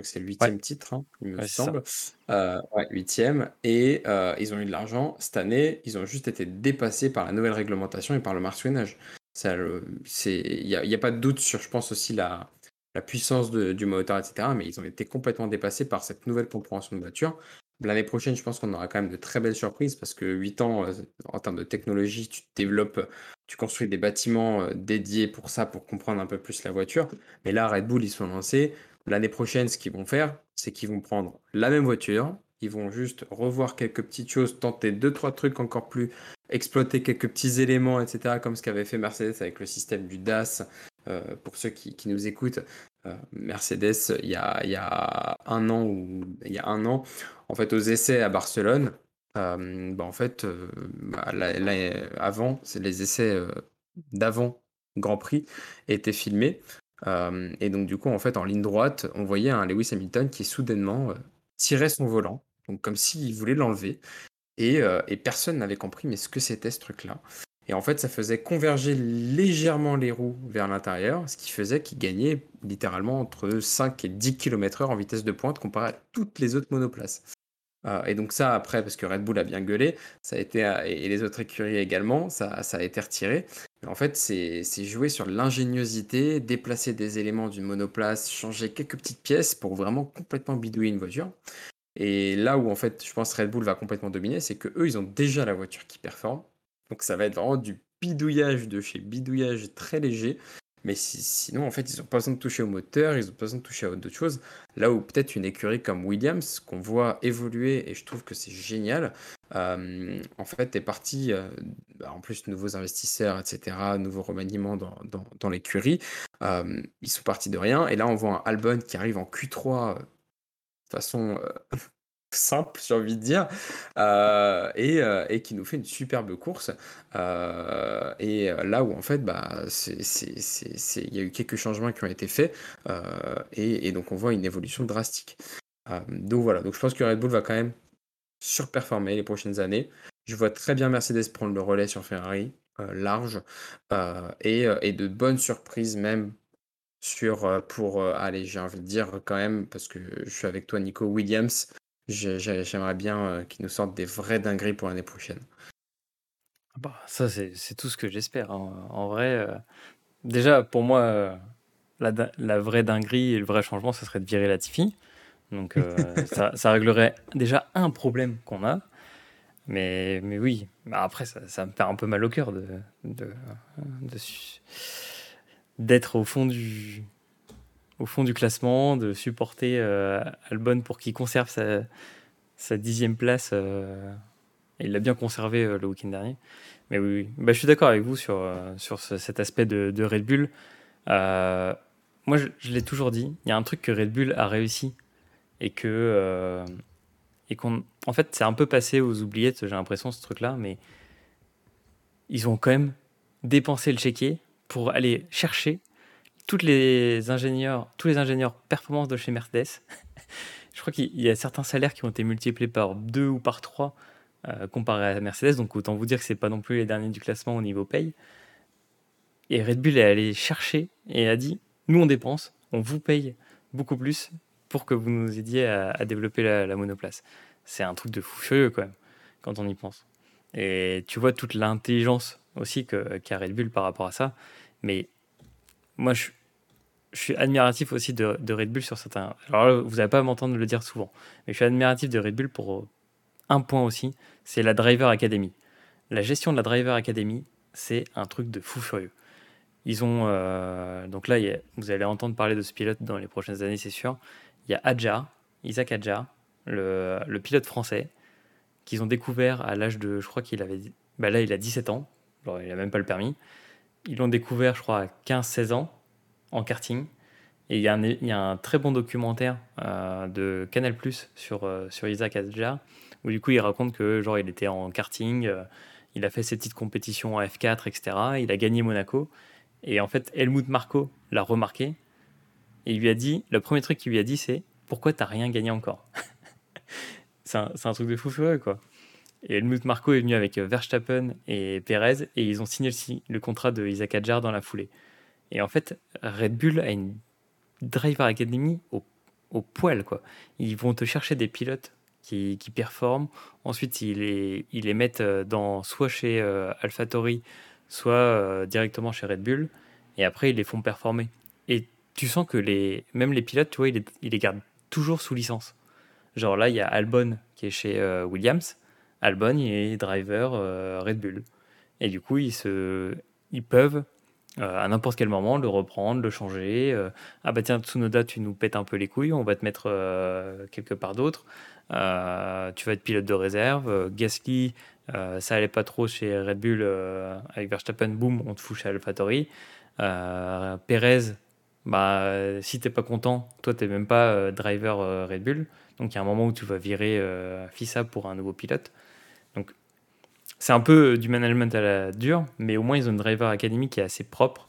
[SPEAKER 3] crois que c'est le huitième titre, hein, il me semble. Euh, huitième. Et euh, ils ont eu de l'argent. Cette année, ils ont juste été dépassés par la nouvelle réglementation et par le marsouinage. Il n'y a, y a, pas de doute sur, je pense, aussi la, la puissance du moteur, etc. Mais ils ont été complètement dépassés par cette nouvelle compréhension de voiture. L'année prochaine, je pense qu'on aura quand même de très belles surprises parce que 8 ans, euh, en termes de technologie, tu développes, tu construis des bâtiments dédiés pour ça, pour comprendre un peu plus la voiture. Mais là, Red Bull, ils sont lancés L'année prochaine, ce qu'ils vont faire, c'est qu'ils vont prendre la même voiture, ils vont juste revoir quelques petites choses, tenter deux, trois trucs encore plus, exploiter quelques petits éléments, etc., comme ce qu'avait fait Mercedes avec le système du DAS. Euh, pour ceux qui, nous écoutent, euh, Mercedes, il y, a, un an ou il y a un an, en fait, aux essais à Barcelone, euh, bah, en fait, bah, avant, c'est les essais d'avant Grand Prix étaient filmés. Et donc, du coup, en fait, en ligne droite, on voyait un Lewis Hamilton qui soudainement tirait son volant donc comme s'il voulait l'enlever. Euh, et, personne n'avait compris mais ce que c'était ce truc-là. Et en fait, ça faisait converger légèrement les roues vers l'intérieur, ce qui faisait qu'il gagnait littéralement entre 5 et 10 km/h en vitesse de pointe comparé à toutes les autres monoplaces. Euh, et donc ça, après, parce que Red Bull a bien gueulé, ça a été, et les autres écuries également, ça, ça a été retiré. En fait, c'est jouer sur l'ingéniosité, déplacer des éléments d'une monoplace, changer quelques petites pièces pour vraiment complètement bidouiller une voiture. Et là où en fait, je pense Red Bull va complètement dominer, c'est que eux, ils ont déjà la voiture qui performe. Donc ça va être vraiment du bidouillage de chez bidouillage très léger. Mais sinon, en fait, ils n'ont pas besoin de toucher au moteur, ils n'ont pas besoin de toucher à d'autres choses. Là où peut-être une écurie comme Williams, qu'on voit évoluer, et je trouve que c'est génial, euh, en fait, est parti, euh, bah, en plus, nouveaux investisseurs, etc., nouveaux remaniements dans, dans, l'écurie. Euh, ils sont partis de rien. Et là, on voit un Albon qui arrive en Q3 façon euh, simple, j'ai envie de dire, euh, et, euh, et, qui nous fait une superbe course. et là où en fait, bah, il y a eu quelques changements qui ont été faits, et, donc on voit une évolution drastique. donc voilà, donc je pense que Red Bull va quand même surperformer les prochaines années. Je vois très bien Mercedes prendre le relais sur Ferrari, large, et, de bonnes surprises même sur, pour, aller, j'ai envie de dire quand même, parce que je suis avec toi, Nico Williams, j'aimerais bien qu'il nous sorte des vrais dingueries pour l'année prochaine.
[SPEAKER 1] Ah bah, ça, c'est tout ce que j'espère. Hein. En vrai, déjà, pour moi, la, la, vraie dinguerie et le vrai changement, ce serait de virer Latifi. Donc, ça, ça, réglerait déjà un problème qu'on a. Mais, mais oui, bah, après, ça, ça, me fait un peu mal au cœur de, de, de d'être au fond du au fond du classement, de supporter euh, Albon pour qu'il conserve sa, sa, dixième place. Euh, il l'a bien conservé euh, le week-end dernier. Mais oui, Bah, je suis d'accord avec vous sur, sur cet aspect de, Red Bull. moi, je, l'ai toujours dit, il y a un truc que Red Bull a réussi et que et en fait, c'est un peu passé aux oubliettes. J'ai l'impression ce truc-là, mais ils ont quand même dépensé le chéquier pour aller chercher toutes les ingénieurs, tous les ingénieurs performance de chez Mercedes. je crois qu'il y a certains salaires qui ont été multipliés par deux ou par trois euh, comparé à Mercedes, donc autant vous dire que c'est pas non plus les derniers du classement au niveau paye. Et Red Bull est allé chercher et a dit nous on dépense, on vous paye beaucoup plus pour que vous nous aidiez à, développer la, monoplace. C'est un truc de fou furieux quand même, quand on y pense. Et tu vois toute l'intelligence aussi qu'a Red Bull par rapport à ça. Mais moi, je, suis admiratif aussi de, Red Bull sur certains. Alors là, vous n'allez pas m'entendre le dire souvent, mais je suis admiratif de Red Bull pour un point aussi c'est la Driver Academy. La gestion de la Driver Academy, c'est un truc de fou furieux. Ils ont. Euh, donc là, vous allez entendre parler de ce pilote dans les prochaines années, c'est sûr. Il y a Adja, Isaac Adja, le, pilote français, qu'ils ont découvert à l'âge de. Je crois qu'il avait. Bah là, il a 17 ans. Il n'a même pas le permis. Ils l'ont découvert, je crois, à 15-16 ans en karting. Et il y, a un, y a un très bon documentaire euh, de Canal Plus sur, euh, sur Isaac Adja, où du coup il raconte que genre il était en karting, euh, il a fait ses petites compétitions en F4, etc. Il a gagné Monaco. Et en fait, Helmut Marco l'a remarqué. Et il lui a dit, le premier truc qu'il lui a dit, c'est Pourquoi t'as rien gagné encore? C'est un, un, truc de fou furieux, quoi. Et Helmut Marco est venu avec euh, Verstappen et Perez et ils ont signé le, le contrat de Isaac Adjar dans la foulée. Et en fait, Red Bull a une Driver Academy au, poil. Quoi. Ils vont te chercher des pilotes qui, qui performent. Ensuite, ils les, ils les mettent euh, dans, soit chez euh, soit directement chez Red Bull. Et après, ils les font performer. Et tu sens que les, même les pilotes, tu vois, ils les, ils les gardent toujours sous licence. Genre là, il y a Albon qui est chez Williams Albon est driver euh, Red Bull. Et du coup, ils, se, ils peuvent à n'importe quel moment, le reprendre, le changer. ah bah tiens, Tsunoda, tu nous pètes un peu les couilles, on va te mettre quelque part d'autre. tu vas être pilote de réserve. Gasly, ça allait pas trop chez Red Bull avec Verstappen, boum, on te fout chez AlphaTauri. Perez, bah, si t'es pas content, toi t'es même pas driver Red Bull, donc il y a un moment où tu vas virer FISA pour un nouveau pilote. Donc c'est un peu du management à la dure, mais au moins ils ont une driver academy qui est assez propre,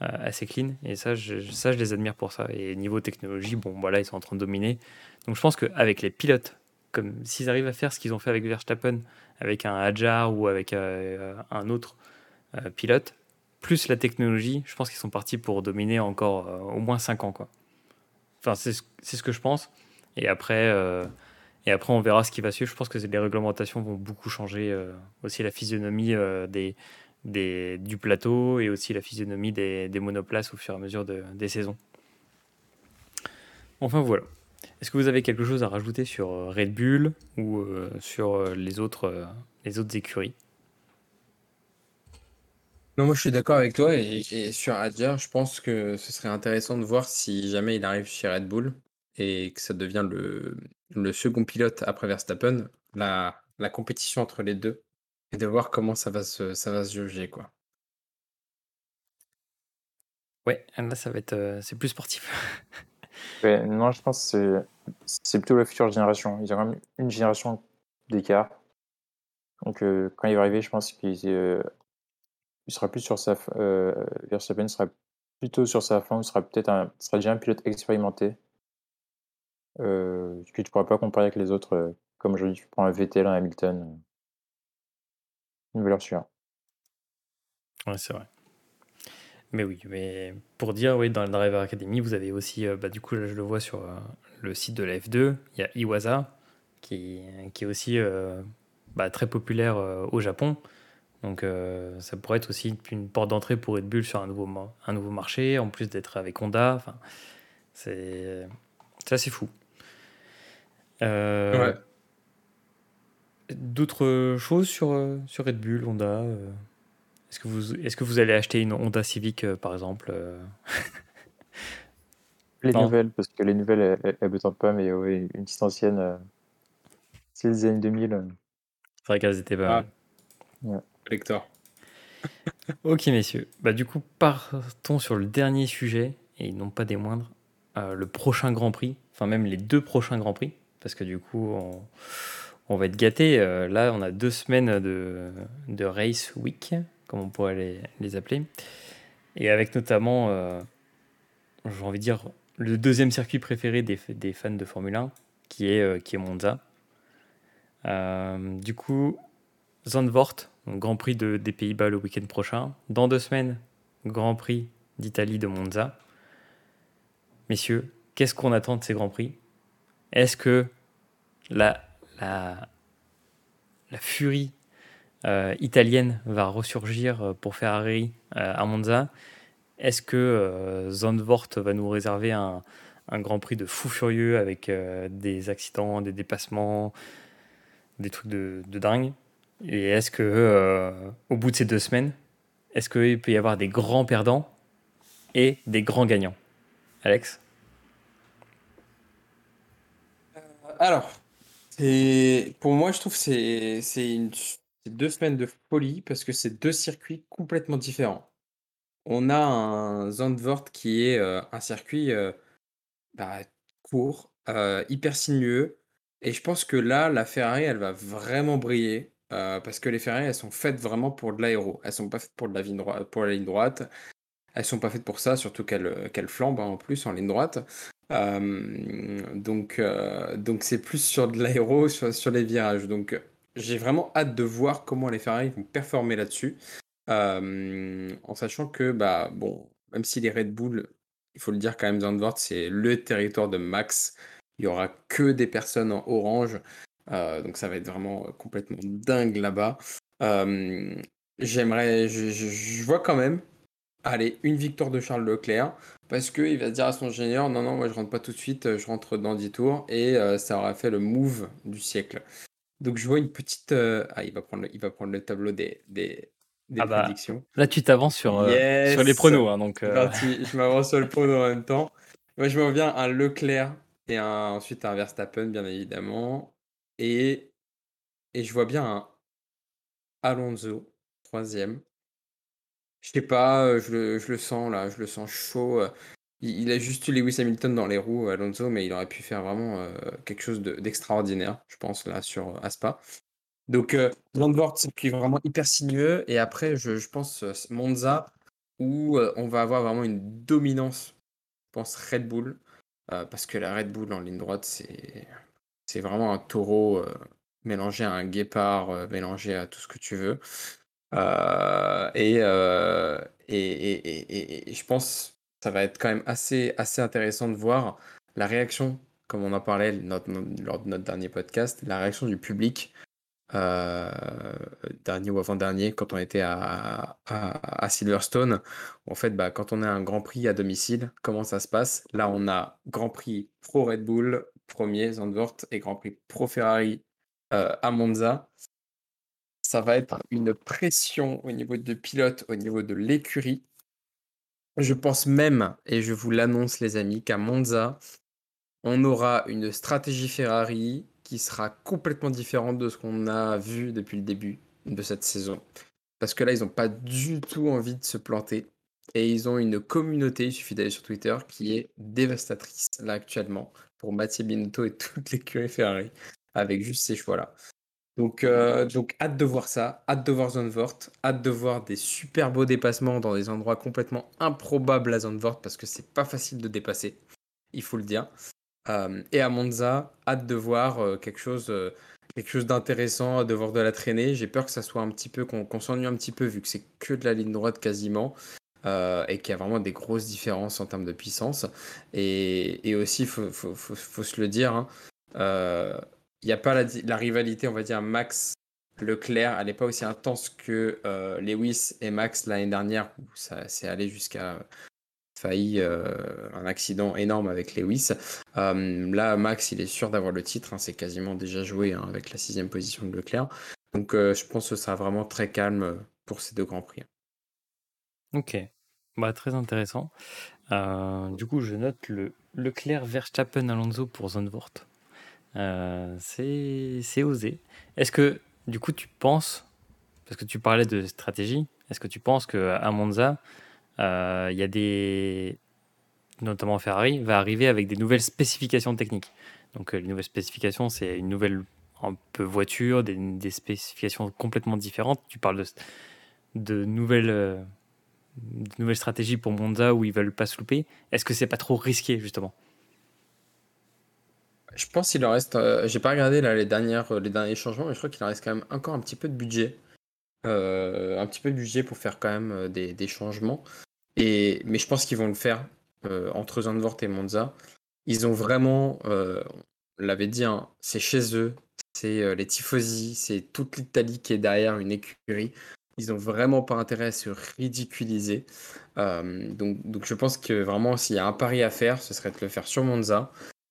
[SPEAKER 1] euh, assez clean, et ça je, ça, je les admire pour ça. Et niveau technologie, bon, voilà, ils sont en train de dominer. Donc je pense qu'avec les pilotes, comme s'ils arrivent à faire ce qu'ils ont fait avec Verstappen, avec un Hadjar ou avec euh, un autre euh, pilote, plus la technologie, je pense qu'ils sont partis pour dominer encore au moins 5 ans. Quoi. Enfin, c'est ce que je pense. Et après, et après, on verra ce qui va suivre. Je pense que les réglementations vont beaucoup changer. Euh, aussi la physionomie euh, des, du plateau et aussi la physionomie des, monoplaces au fur et à mesure de, des saisons. Enfin voilà. Est-ce que vous avez quelque chose à rajouter sur euh, Red Bull ou sur les autres, les autres écuries?
[SPEAKER 3] Non, moi je suis d'accord avec toi et, et sur Adjar, je pense que ce serait intéressant de voir si jamais il arrive chez Red Bull et que ça devient le, le second pilote après Verstappen, la, la compétition entre les deux et de voir comment ça va se, ça va se juger, quoi.
[SPEAKER 1] Ouais, là ça va être euh, c'est plus sportif.
[SPEAKER 2] non, je pense que c'est plutôt la future génération. Il y a quand même une génération d'écart. Donc euh, quand il va arriver, je pense qu'il euh, il sera plus sur sa Verstappen sera plutôt sur sa fin, il sera peut-être un sera déjà un pilote expérimenté euh, que tu pourras pas comparer avec les autres, euh, comme aujourd'hui tu prends un Vettel, un Hamilton, euh. une valeur sûre?
[SPEAKER 1] Ouais, c'est vrai. Mais oui, mais pour dire, oui, dans la Driver Academy, vous avez aussi, bah, du coup, là, je le vois sur le site de la F2, il y a Iwasa, qui, qui est aussi bah, très populaire au Japon. Donc ça pourrait être aussi une porte d'entrée pour Red Bull sur un nouveau, un nouveau marché, en plus d'être avec Honda. Enfin, c'est fou. Euh, d'autres choses sur, euh, sur Red Bull, Honda euh? Est-ce que, vous, est que vous allez acheter une Honda Civic, par exemple
[SPEAKER 2] Les nouvelles, parce que les nouvelles, elles ne me tentent pas, mais une petite ancienne, c'est les années 2000.
[SPEAKER 1] C'est vrai qu'elles étaient pas
[SPEAKER 3] ah. Lecteur.
[SPEAKER 1] ok, messieurs. Bah, du coup, partons sur le dernier sujet, et non pas des moindres, le prochain Grand Prix, enfin même les deux prochains Grands Prix parce que du coup, on, va être gâté. Euh, là, on a deux semaines de, race week, comme on pourrait les, appeler. Et avec notamment, euh, j'ai envie de dire, le deuxième circuit préféré des, fans de Formule 1, qui est, euh, qui est Monza. du coup, Zandvoort, Grand Prix de, des Pays-Bas le week-end prochain. Dans deux semaines, Grand Prix d'Italie de Monza. Messieurs, qu'est-ce qu'on attend de ces Grands Prix? Est-ce que la, la, furie euh, italienne va ressurgir euh, pour Ferrari euh, à Monza? Est-ce que Zandvoort va nous réserver un, un, Grand Prix de fou furieux avec des accidents, des dépassements, des trucs de, de dingue? Et est-ce que au bout de ces deux semaines, est-ce qu'il peut y avoir des grands perdants et des grands gagnants? Alex?
[SPEAKER 3] Alors, pour moi, je trouve que c'est deux semaines de folie parce que c'est deux circuits complètement différents. On a un Zandvoort qui est euh, un circuit euh, bah, court, euh, hyper sinueux. Et je pense que là, la Ferrari, elle va vraiment briller parce que les Ferrari, elles sont faites vraiment pour de l'aéro. Elles sont pas faites de la pour la ligne droite. Elles sont pas faites pour ça, surtout qu'elles qu'elles flambent hein, en plus en ligne droite. Euh, donc, euh, donc c'est plus sur de l'aéro, sur, les virages. Donc, j'ai vraiment hâte de voir comment les Ferrari vont performer là-dessus. Euh, en sachant que, bah, bon, même si les Red Bull, il faut le dire quand même, Zandvoort, c'est le territoire de Max. Il y aura que des personnes en orange. donc, ça va être vraiment complètement dingue là-bas. J'aimerais, je, vois quand même Allez, une victoire de Charles Leclerc, parce qu'il va dire à son ingénieur, non, non, moi je rentre pas tout de suite, je rentre dans 10 tours, et euh, ça aura fait le move du siècle. Donc je vois une petite... Euh, ah, il va, prendre le, il va prendre le tableau des, des, des
[SPEAKER 1] Ah bah,
[SPEAKER 3] prédictions.
[SPEAKER 1] là, tu t'avances sur, euh, sur les pronos. hein, donc,
[SPEAKER 3] parti, je m'avance sur le prono en même temps. Moi, je me reviens un Leclerc et un, ensuite un Verstappen, bien évidemment. Et, et je vois bien un Alonso, troisième. Je sais pas, euh, je le, sens là, je le sens chaud. euh. Il, a juste eu Lewis Hamilton dans les roues, Alonso, mais il aurait pu faire vraiment euh, quelque chose de- d'extraordinaire, je pense, là, sur Aspa. Donc, euh, c'est puis vraiment hyper sinueux. Et après, je, pense Monza, où on va avoir vraiment une dominance, je pense, Red Bull. parce que la Red Bull en ligne droite, c'est c'est vraiment un taureau mélangé à un guépard, mélangé à tout ce que tu veux. Euh, et, euh, et, et- et- et- je pense que ça va être quand même assez, assez intéressant de voir la réaction, comme on en parlait lors de notre dernier podcast, la réaction du public, euh, dernier ou avant-dernier, quand on était à, à, à Silverstone. En fait, bah, quand on a un Grand Prix à domicile, comment ça se passe? Là, on a Grand Prix pro Red Bull, premier Zandvoort, et Grand Prix pro Ferrari à Monza ça va être une pression au niveau de pilote, au niveau de l'écurie. Je pense même, et je vous l'annonce les amis, qu'à Monza, on aura une stratégie Ferrari qui sera complètement différente de ce qu'on a vu depuis le début de cette saison. Parce que là, ils n'ont pas du tout envie de se planter. Et ils ont une communauté, il suffit d'aller sur Twitter, qui est dévastatrice là actuellement pour Mathieu Binotto et toute l'écurie Ferrari, avec juste ces choix-là. Donc, euh, donc, hâte de voir ça, hâte de voir Zandvoort, hâte de voir des super beaux dépassements dans des endroits complètement improbables à Zandvoort parce que c'est pas facile de dépasser, il faut le dire. Euh, et à Monza, hâte de voir euh, quelque chose, quelque chose d'intéressant, de voir de la traînée. J'ai peur que ça soit un petit peu, qu'on s'ennuie un petit peu vu que c'est que de la ligne droite quasiment. et qu'il y a vraiment des grosses différences en termes de puissance. Et, aussi, il faut, se le dire, hein, il n'y a pas la, rivalité, on va dire, Max Leclerc, elle n'est pas aussi intense que euh, Lewis et Max l'année dernière, où ça s'est allé jusqu'à failli euh, un accident énorme avec Lewis. Euh, là, Max, il est sûr d'avoir le titre, hein, c'est quasiment déjà joué hein, avec la sixième position de Leclerc. Donc, je pense que ce sera vraiment très calme pour ces deux grands prix.
[SPEAKER 1] ok. Bah, très intéressant. Du coup, je note le Leclerc, Verstappen, Alonso pour Zandvoort. Euh, c'est osé. Est-ce que, du coup, tu penses, parce que tu parlais de stratégie, est-ce que tu penses qu'à Monza, euh, il y a des, notamment Ferrari, va arriver avec des nouvelles spécifications techniques? Donc, euh, les nouvelles spécifications, c'est une nouvelle un peu voiture, des, spécifications complètement différentes. Tu parles de, de nouvelles, de nouvelles stratégies pour Monza où ils veulent pas se louper. Est-ce que c'est pas trop risqué, justement?
[SPEAKER 3] Je pense qu'il en reste. euh, J'ai pas regardé les, dernières, les derniers changements, mais je crois qu'il en reste quand même encore un petit peu de budget. Euh, un petit peu de budget pour faire quand même euh, des, des changements. Et, mais je pense qu'ils vont le faire euh, entre Zandvoort et Monza. Ils ont vraiment, euh, on l'avait dit, hein, c'est chez eux, c'est euh, les tifosi, c'est toute l'Italie qui est derrière une écurie. Ils ont vraiment pas intérêt à se ridiculiser. Euh, donc, donc je pense que vraiment, s'il y a un pari à faire, ce serait de le faire sur Monza.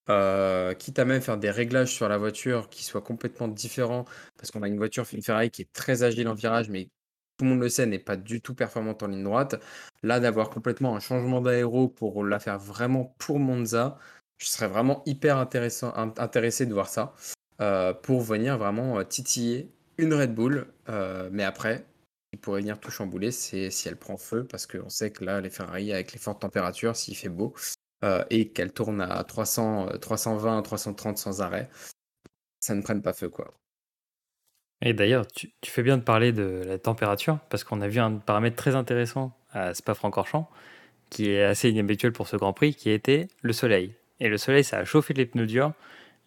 [SPEAKER 3] Euh, quitte à même faire des réglages sur la voiture qui soient complètement différents, parce qu'on a une voiture, une Ferrari qui est très agile en virage, mais tout le monde le sait, n'est pas du tout performante en ligne droite. Là, d'avoir complètement un changement d'aéro pour la faire vraiment pour Monza, je serais vraiment hyper intéressé de voir ça, euh, pour venir vraiment euh, titiller une Red Bull. mais après, il pourrait venir tout chambouler, c'est si elle prend feu, parce qu'on sait que là, les Ferrari, avec les fortes températures, s'il fait beau, euh, et qu'elle tourne à 300, euh, 320, 330 sans arrêt, ça ne prenne pas feu, quoi.
[SPEAKER 1] Et d'ailleurs, tu, fais bien de parler de la température, parce qu'on a vu un paramètre très intéressant à Spa-Francorchamps, qui est assez inhabituel pour ce Grand Prix, qui était le soleil. Et le soleil, ça a chauffé les pneus durs,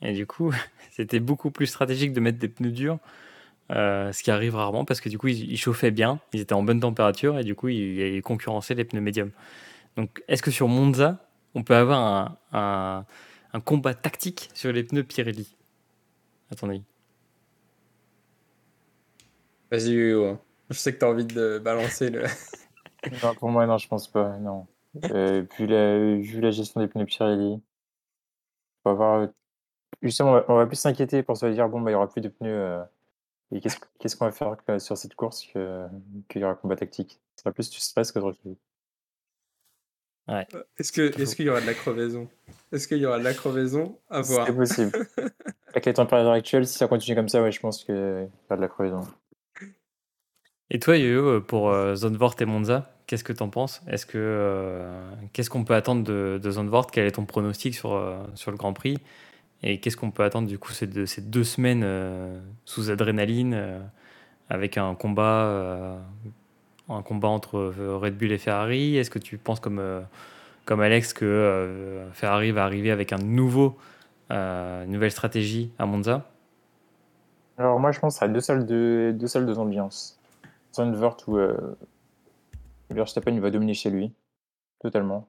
[SPEAKER 1] et du coup, c'était beaucoup plus stratégique de mettre des pneus durs, euh, ce qui arrive rarement, parce que du coup, ils, ils chauffaient bien, ils étaient en bonne température, et du coup, ils, ils concurrençaient les pneus médiums. Donc, est-ce que sur Monza, on peut avoir un, un- un combat tactique sur les pneus Pirelli À ton avis
[SPEAKER 3] Vas-y, Hugo. Je sais que tu as envie de balancer le.
[SPEAKER 2] Non, pour moi, non, je pense pas. Non. Euh, vu, la, vu la gestion des pneus Pirelli, on va avoir. Justement, on va, on va plus s'inquiéter pour se dire bon, bah, il y aura plus de pneus euh, Et qu'est-ce qu'on va faire sur cette course qu'il y aura combat tactique Ce sera plus du stress que de.
[SPEAKER 3] Ouais. Euh, est-ce que est-ce qu'il y aura de la crevaison? Est-ce qu'il y aura de la crevaison À voir?
[SPEAKER 2] C'est possible. Avec les températures actuelles, si ça continue comme ça, ouais, je pense qu'il y aura de la crevaison.
[SPEAKER 1] Et toi, Yo, pour euh, Zandvoort et Monza, qu'est-ce que tu en penses? Est-ce que euh, qu'est-ce qu'on peut attendre de, de Zandvoort? Quel est ton pronostic sur, sur le Grand Prix? Et qu'est-ce qu'on peut attendre du coup ces deux, ces deux semaines sous adrénaline avec un combat un combat entre euh, Red Bull et Ferrari Est-ce que tu penses comme, euh, comme Alex que euh, Ferrari va arriver avec un nouveau, une nouvelle stratégie à Monza?
[SPEAKER 2] Alors moi je pense à deux salles de, deux salles de ambiance. Zandvoort où Verstappen va dominer chez lui, totalement.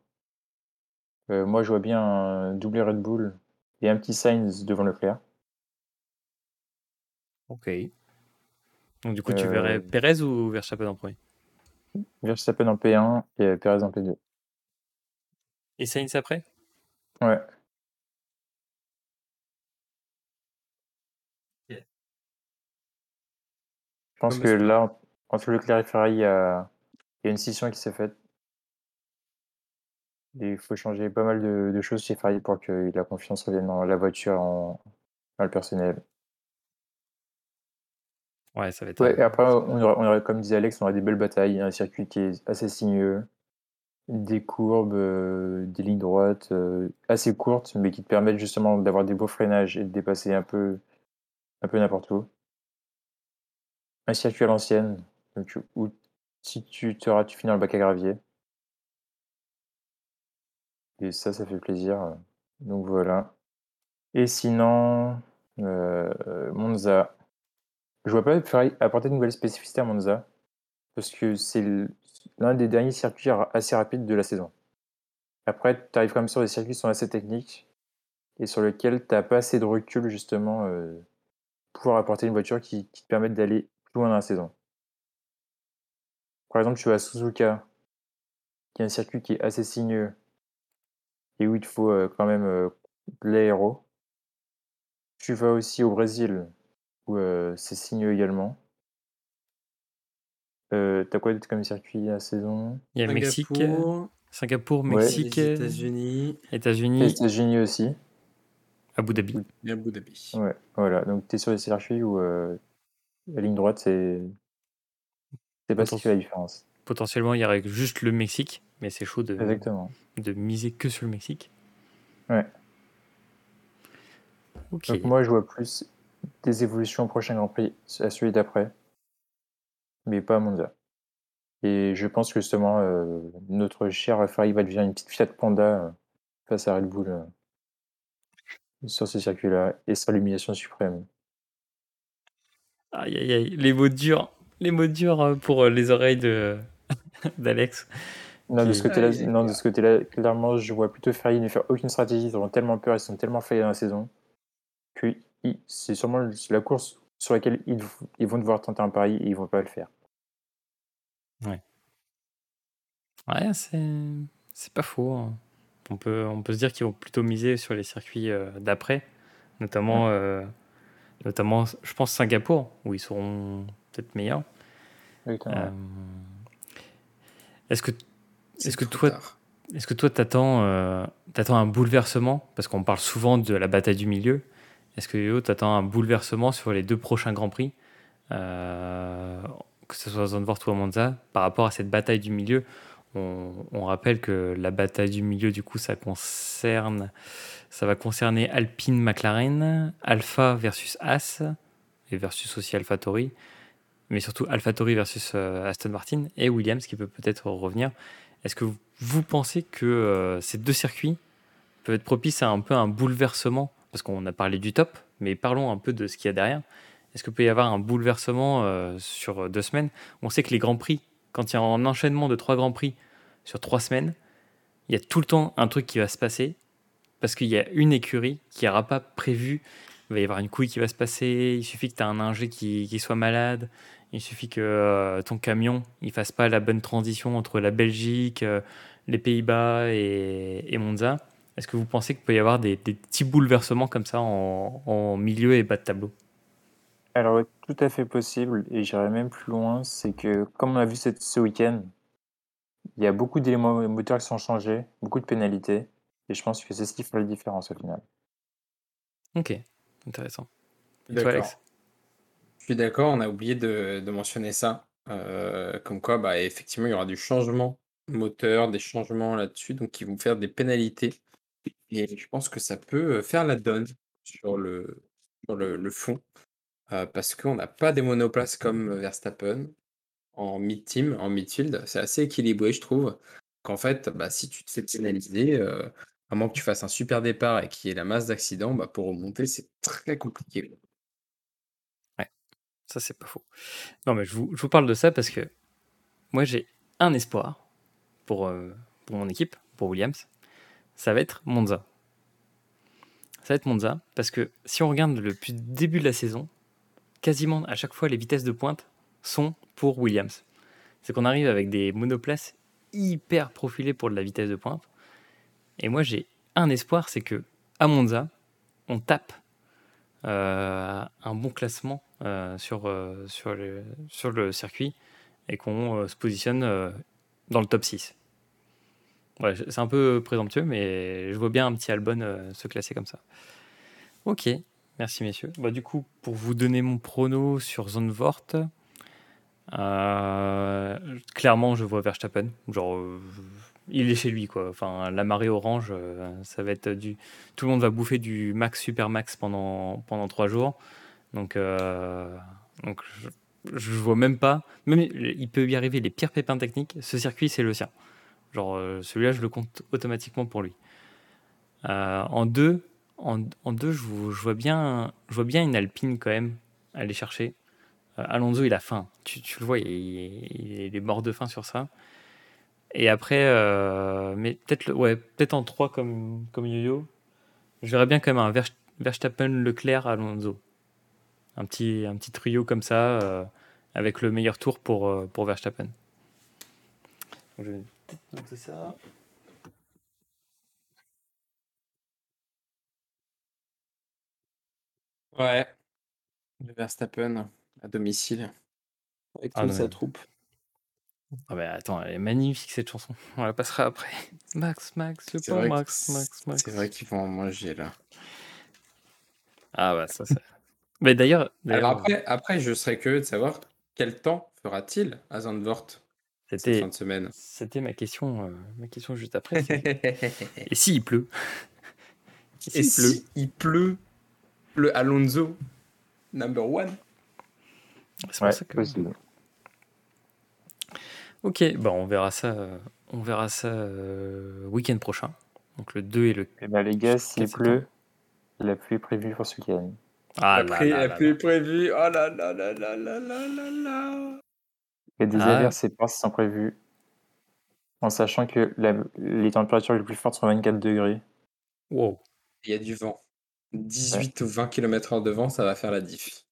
[SPEAKER 2] moi je vois bien un doublé Red Bull et un petit Sainz devant Leclerc.
[SPEAKER 1] Ok. Donc du coup tu verrais Perez ou Verstappen en premier?
[SPEAKER 2] Verstappen en P1 et Perez en P2.
[SPEAKER 1] Et Sainz après?
[SPEAKER 2] Ouais. Je pense que là, entre Leclerc et Ferrari, il y a, une scission qui s'est faite. il faut changer pas mal de, choses chez Ferrari pour que la confiance revienne dans la voiture, en, dans le personnel.
[SPEAKER 1] Ouais, ça va être. Ouais,
[SPEAKER 2] et après, on aurait, comme disait Alex, on aurait des belles batailles, un circuit qui est assez sinueux, des courbes, euh, des lignes droites euh, assez courtes, mais qui te permettent justement d'avoir des beaux freinages et de dépasser un peu, un peu n'importe où. Un circuit à l'ancienne, donc où si tu te rates, tu finis dans le bac à gravier. Et ça, ça fait plaisir. Donc voilà. Et sinon, euh, Monza. Je vois pas apporter de nouvelles spécificités à Monza, parce que c'est l'un des derniers circuits assez rapides de la saison. Après, tu arrives quand même sur des circuits qui sont assez techniques et sur lesquels tu n'as pas assez de recul justement euh, pour apporter une voiture qui, te permette d'aller plus loin dans la saison. Par exemple, tu vas à Suzuka, qui est un circuit qui est assez sinueux et où il te faut euh, quand même euh, l'aéro. Tu vas aussi au Brésil, où c'est signeux également. Euh, T'as quoi d'autre comme circuit à saison?
[SPEAKER 1] Il y a le Mexique, Singapour, Mexique,
[SPEAKER 3] États-Unis.
[SPEAKER 1] États-Unis.
[SPEAKER 2] États-Unis aussi.
[SPEAKER 1] Abu Dhabi.
[SPEAKER 3] Et Abu Dhabi.
[SPEAKER 2] Ouais, voilà. Donc tu es sur les circuits où la ligne droite, c'est. C'est pas ce qui fait la différence.
[SPEAKER 1] Potentiellement, il y aurait juste le Mexique, mais c'est chaud de,
[SPEAKER 2] Exactement.
[SPEAKER 1] de miser que sur le Mexique.
[SPEAKER 2] Ouais.
[SPEAKER 1] Ok.
[SPEAKER 2] Donc moi, je vois plus des évolutions au prochain Grand Prix, à celui d'après, mais pas à Monza. Et je pense que justement, euh, notre cher Ferrari va devenir une petite Fiat Panda euh, face à Red Bull euh, sur ce circuit-là, et sera l'humiliation suprême.
[SPEAKER 1] Aïe aïe aïe, les mots durs, les mots durs pour les oreilles de d'Alex.
[SPEAKER 2] Non, de ce côté-là, non, de ce côté-là, clairement, je vois plutôt Ferrari ne faire aucune stratégie. Ils auront tellement peur, ils sont tellement faillis dans la saison que c'est sûrement la course sur laquelle ils, ils, vont devoir tenter un pari et ils vont pas le faire.
[SPEAKER 1] Ouais. Ouais, c'est pas faux. Hein. On peut, on peut se dire qu'ils vont plutôt miser sur les circuits euh, d'après, notamment, euh, notamment, je pense, Singapour, où ils seront peut-être meilleurs. Euh, est-ce que, est-ce que toi, est-ce que toi, t'attends, t'attends un bouleversement? Parce qu'on parle souvent de la bataille du milieu. Est-ce que Yo, t'attends un bouleversement sur les deux prochains Grands Prix, euh, que ce soit Zandvoort ou Monza, par rapport à cette bataille du milieu? On, rappelle que la bataille du milieu, du coup, ça concerne, ça va concerner Alpine, McLaren, Alpha versus As et versus aussi AlphaTauri, mais surtout AlphaTauri versus euh, Aston Martin et Williams qui peut peut-être revenir. Est-ce que vous, pensez que euh, ces deux circuits peuvent être propices à un peu un bouleversement parce qu'on a parlé du top, mais parlons un peu de ce qu'il y a derrière. Est-ce qu'il peut y avoir un bouleversement euh, sur deux semaines? On sait que les grands prix, quand il y a un enchaînement de trois grands prix sur trois semaines, il y a tout le temps un truc qui va se passer parce qu'il y a une écurie qui n'aura pas prévu. Il va y avoir une couille qui va se passer. Il suffit que tu aies un ingé qui, soit malade. Il suffit que euh, ton camion il fasse pas la bonne transition entre la Belgique, euh, les Pays-Bas et Monza. Est-ce que vous pensez qu'il peut y avoir des, petits bouleversements comme ça en, milieu et bas de tableau?
[SPEAKER 2] Alors, tout à fait possible, et j'irais même plus loin, c'est que, comme on a vu cette- ce week-end, il y a beaucoup d'éléments moteurs qui sont changés, beaucoup de pénalités, et je pense que c'est ce qui fait la différence au final.
[SPEAKER 1] Ok, intéressant. Et toi,
[SPEAKER 3] D'accord.
[SPEAKER 1] Alex?
[SPEAKER 3] Je suis d'accord, on a oublié de, de mentionner ça. Euh, comme quoi, bah, effectivement, il y aura du changement moteur, des changements là-dessus, donc qui vont faire des pénalités. Et je pense que ça peut faire la donne sur le, sur le, fond, parce qu'on n'a pas des monoplaces comme Verstappen en mid-team, en midfield. C'est assez équilibré, je trouve. Qu'en fait, bah, si tu te fais pénaliser, à moins que tu fasses un super départ et qu'il y ait la masse d'accidents, bah, pour remonter, c'est très compliqué.
[SPEAKER 1] Ça, c'est pas faux. Non, mais je vous, je vous parle de ça parce que moi, j'ai un espoir pour, pour mon équipe, pour Williams. Ça va être Monza. Ça va être Monza parce que si on regarde le début de la saison, quasiment à chaque fois, les vitesses de pointe sont pour Williams. C'est qu'on arrive avec des monoplaces hyper profilées pour de la vitesse de pointe. Et moi, j'ai un espoir, c'est que à Monza, on tape euh, un bon classement euh, sur, euh, sur, le, sur le circuit et qu'on se positionne dans le top 6. C'est un peu présomptueux, mais je vois bien un petit Albon euh, se classer comme ça. Ok, merci messieurs. Bah, du coup, pour vous donner mon prono sur Zandvoort, euh, clairement, je vois Verstappen. Genre, euh, il est chez lui, quoi. Enfin, la marée orange, euh, ça va être du. Tout le monde va bouffer du max super max pendant pendant trois jours. Donc, donc, je, je vois même pas. Même il peut y arriver les pires pépins techniques. Ce circuit, c'est le sien. Genre, euh, celui-là, je le compte automatiquement pour lui. Euh, en deux, en, deux, je, vois bien, je vois bien une Alpine quand même aller chercher. Euh, Alonso, il a faim. Tu, le vois, il, est mort de faim sur ça. Et après, mais peut-être, ouais, peut-être en trois comme comme yo-yo. Je verrais bien quand même un Ver- Verstappen, Leclerc, Alonso. Un petit, un petit trio comme ça, avec le meilleur tour pour, pour Verstappen. Peut-être noter ça.
[SPEAKER 3] Ouais. Le Verstappen à domicile avec
[SPEAKER 1] Ah
[SPEAKER 3] toute sa
[SPEAKER 1] mais-
[SPEAKER 3] troupe.
[SPEAKER 1] Ah bah attends, elle est magnifique cette chanson. On la passera après. Max, Max, le
[SPEAKER 3] C'est
[SPEAKER 1] pauvre
[SPEAKER 3] vrai, que-
[SPEAKER 1] Max, Max, Max.
[SPEAKER 3] c'est vrai qu'ils vont en manger là.
[SPEAKER 1] Ah bah ça, c'est. Mais d'ailleurs,
[SPEAKER 3] Alors après, après, je serais curieux de savoir quel temps fera-t-il à Zandvoort?
[SPEAKER 1] C'était,
[SPEAKER 3] fin de semaine.
[SPEAKER 1] c'était ma question, euh, ma question juste après. Et s'il pleut?
[SPEAKER 3] Et
[SPEAKER 1] s'il pleut?
[SPEAKER 3] si il pleut le Alonso number one
[SPEAKER 1] C'est
[SPEAKER 2] Ouais,
[SPEAKER 1] pour ça que.
[SPEAKER 2] possible.
[SPEAKER 1] Ok, bah on verra ça, on verra ça euh, week-end prochain. Donc le 2 et le.
[SPEAKER 2] Et ben, les gars, s'il
[SPEAKER 1] 4 septembre.
[SPEAKER 2] pleut, la pluie est prévue pour ce week-end.
[SPEAKER 1] Ah
[SPEAKER 3] La pluie,
[SPEAKER 1] là
[SPEAKER 3] la
[SPEAKER 1] là
[SPEAKER 3] pluie
[SPEAKER 1] là.
[SPEAKER 3] est prévue. Oh là là là là là là là là.
[SPEAKER 2] Il y a des
[SPEAKER 1] Ah.
[SPEAKER 2] averses et passes sont prévues, en sachant que la- les températures les plus fortes sont 24 degrés.
[SPEAKER 1] Wow.
[SPEAKER 3] Il y a du vent. 18 ou 20 km/h de vent, ça va faire la diff.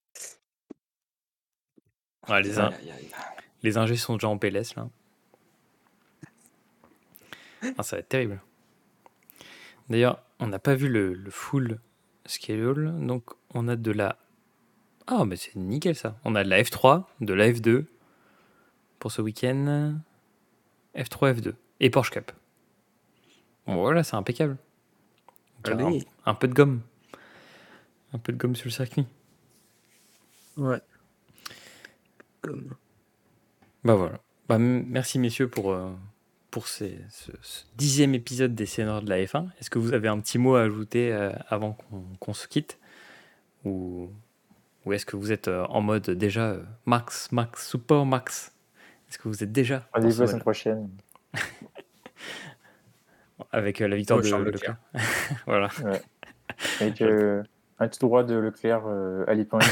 [SPEAKER 1] Ouais, les, in-
[SPEAKER 3] Aïe, aïe, aïe.
[SPEAKER 1] les ingés sont déjà en PLS là. Ah, ça va être terrible. D'ailleurs, on n'a pas vu le, le full schedule, donc on a de la. Ah, mais c'est nickel ça. On a de la F3, de la F2 pour ce week-end. F3, F2 et Porsche Cup. Bon, voilà, c'est impeccable. Un, un peu de gomme. Un peu de gomme sur le circuit.
[SPEAKER 3] Ouais. Comme.
[SPEAKER 1] Bah voilà. Bah, merci messieurs pour, euh, pour ces- ce, ce dixième épisode des seniors de la F1. Est-ce que vous avez un petit mot à ajouter euh, avant qu'on qu'on se quitte? Ou, ou est-ce que vous êtes euh, en mode déjà max, max, super max? Est-ce que vous êtes déjà
[SPEAKER 2] Rendez-vous la semaine prochaine.
[SPEAKER 1] avec euh, la victoire
[SPEAKER 3] Oh,
[SPEAKER 1] de
[SPEAKER 3] Charles
[SPEAKER 1] Leclerc Voilà.
[SPEAKER 2] Avec euh, un tout droit de Leclerc euh, à l'épingle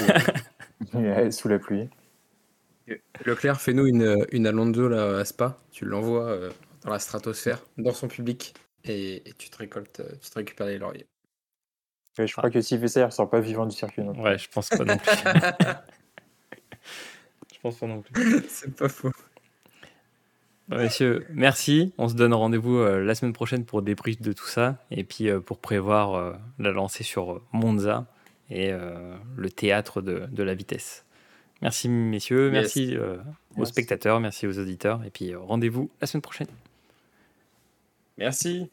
[SPEAKER 2] euh, sous la pluie.
[SPEAKER 3] Leclerc, fais-nous une, une Alonso là, à Spa. Tu l'envoies euh, dans la stratosphère, dans son public, et, et tu te récoltes, tu te récupères les lauriers.
[SPEAKER 2] Ouais, je crois que s'il fait ça, il ressort pas vivant du circuit. non.
[SPEAKER 1] Ouais, je pense pas non plus. Je pense pas non plus.
[SPEAKER 3] C'est pas faux.
[SPEAKER 1] Messieurs, merci. On se donne rendez-vous euh, la semaine prochaine pour débrief de tout ça et puis euh, pour prévoir euh, la lancée sur Monza et le théâtre de, de, la vitesse. Merci messieurs, merci, aux spectateurs, merci aux auditeurs, et puis rendez-vous la semaine prochaine.
[SPEAKER 3] Merci.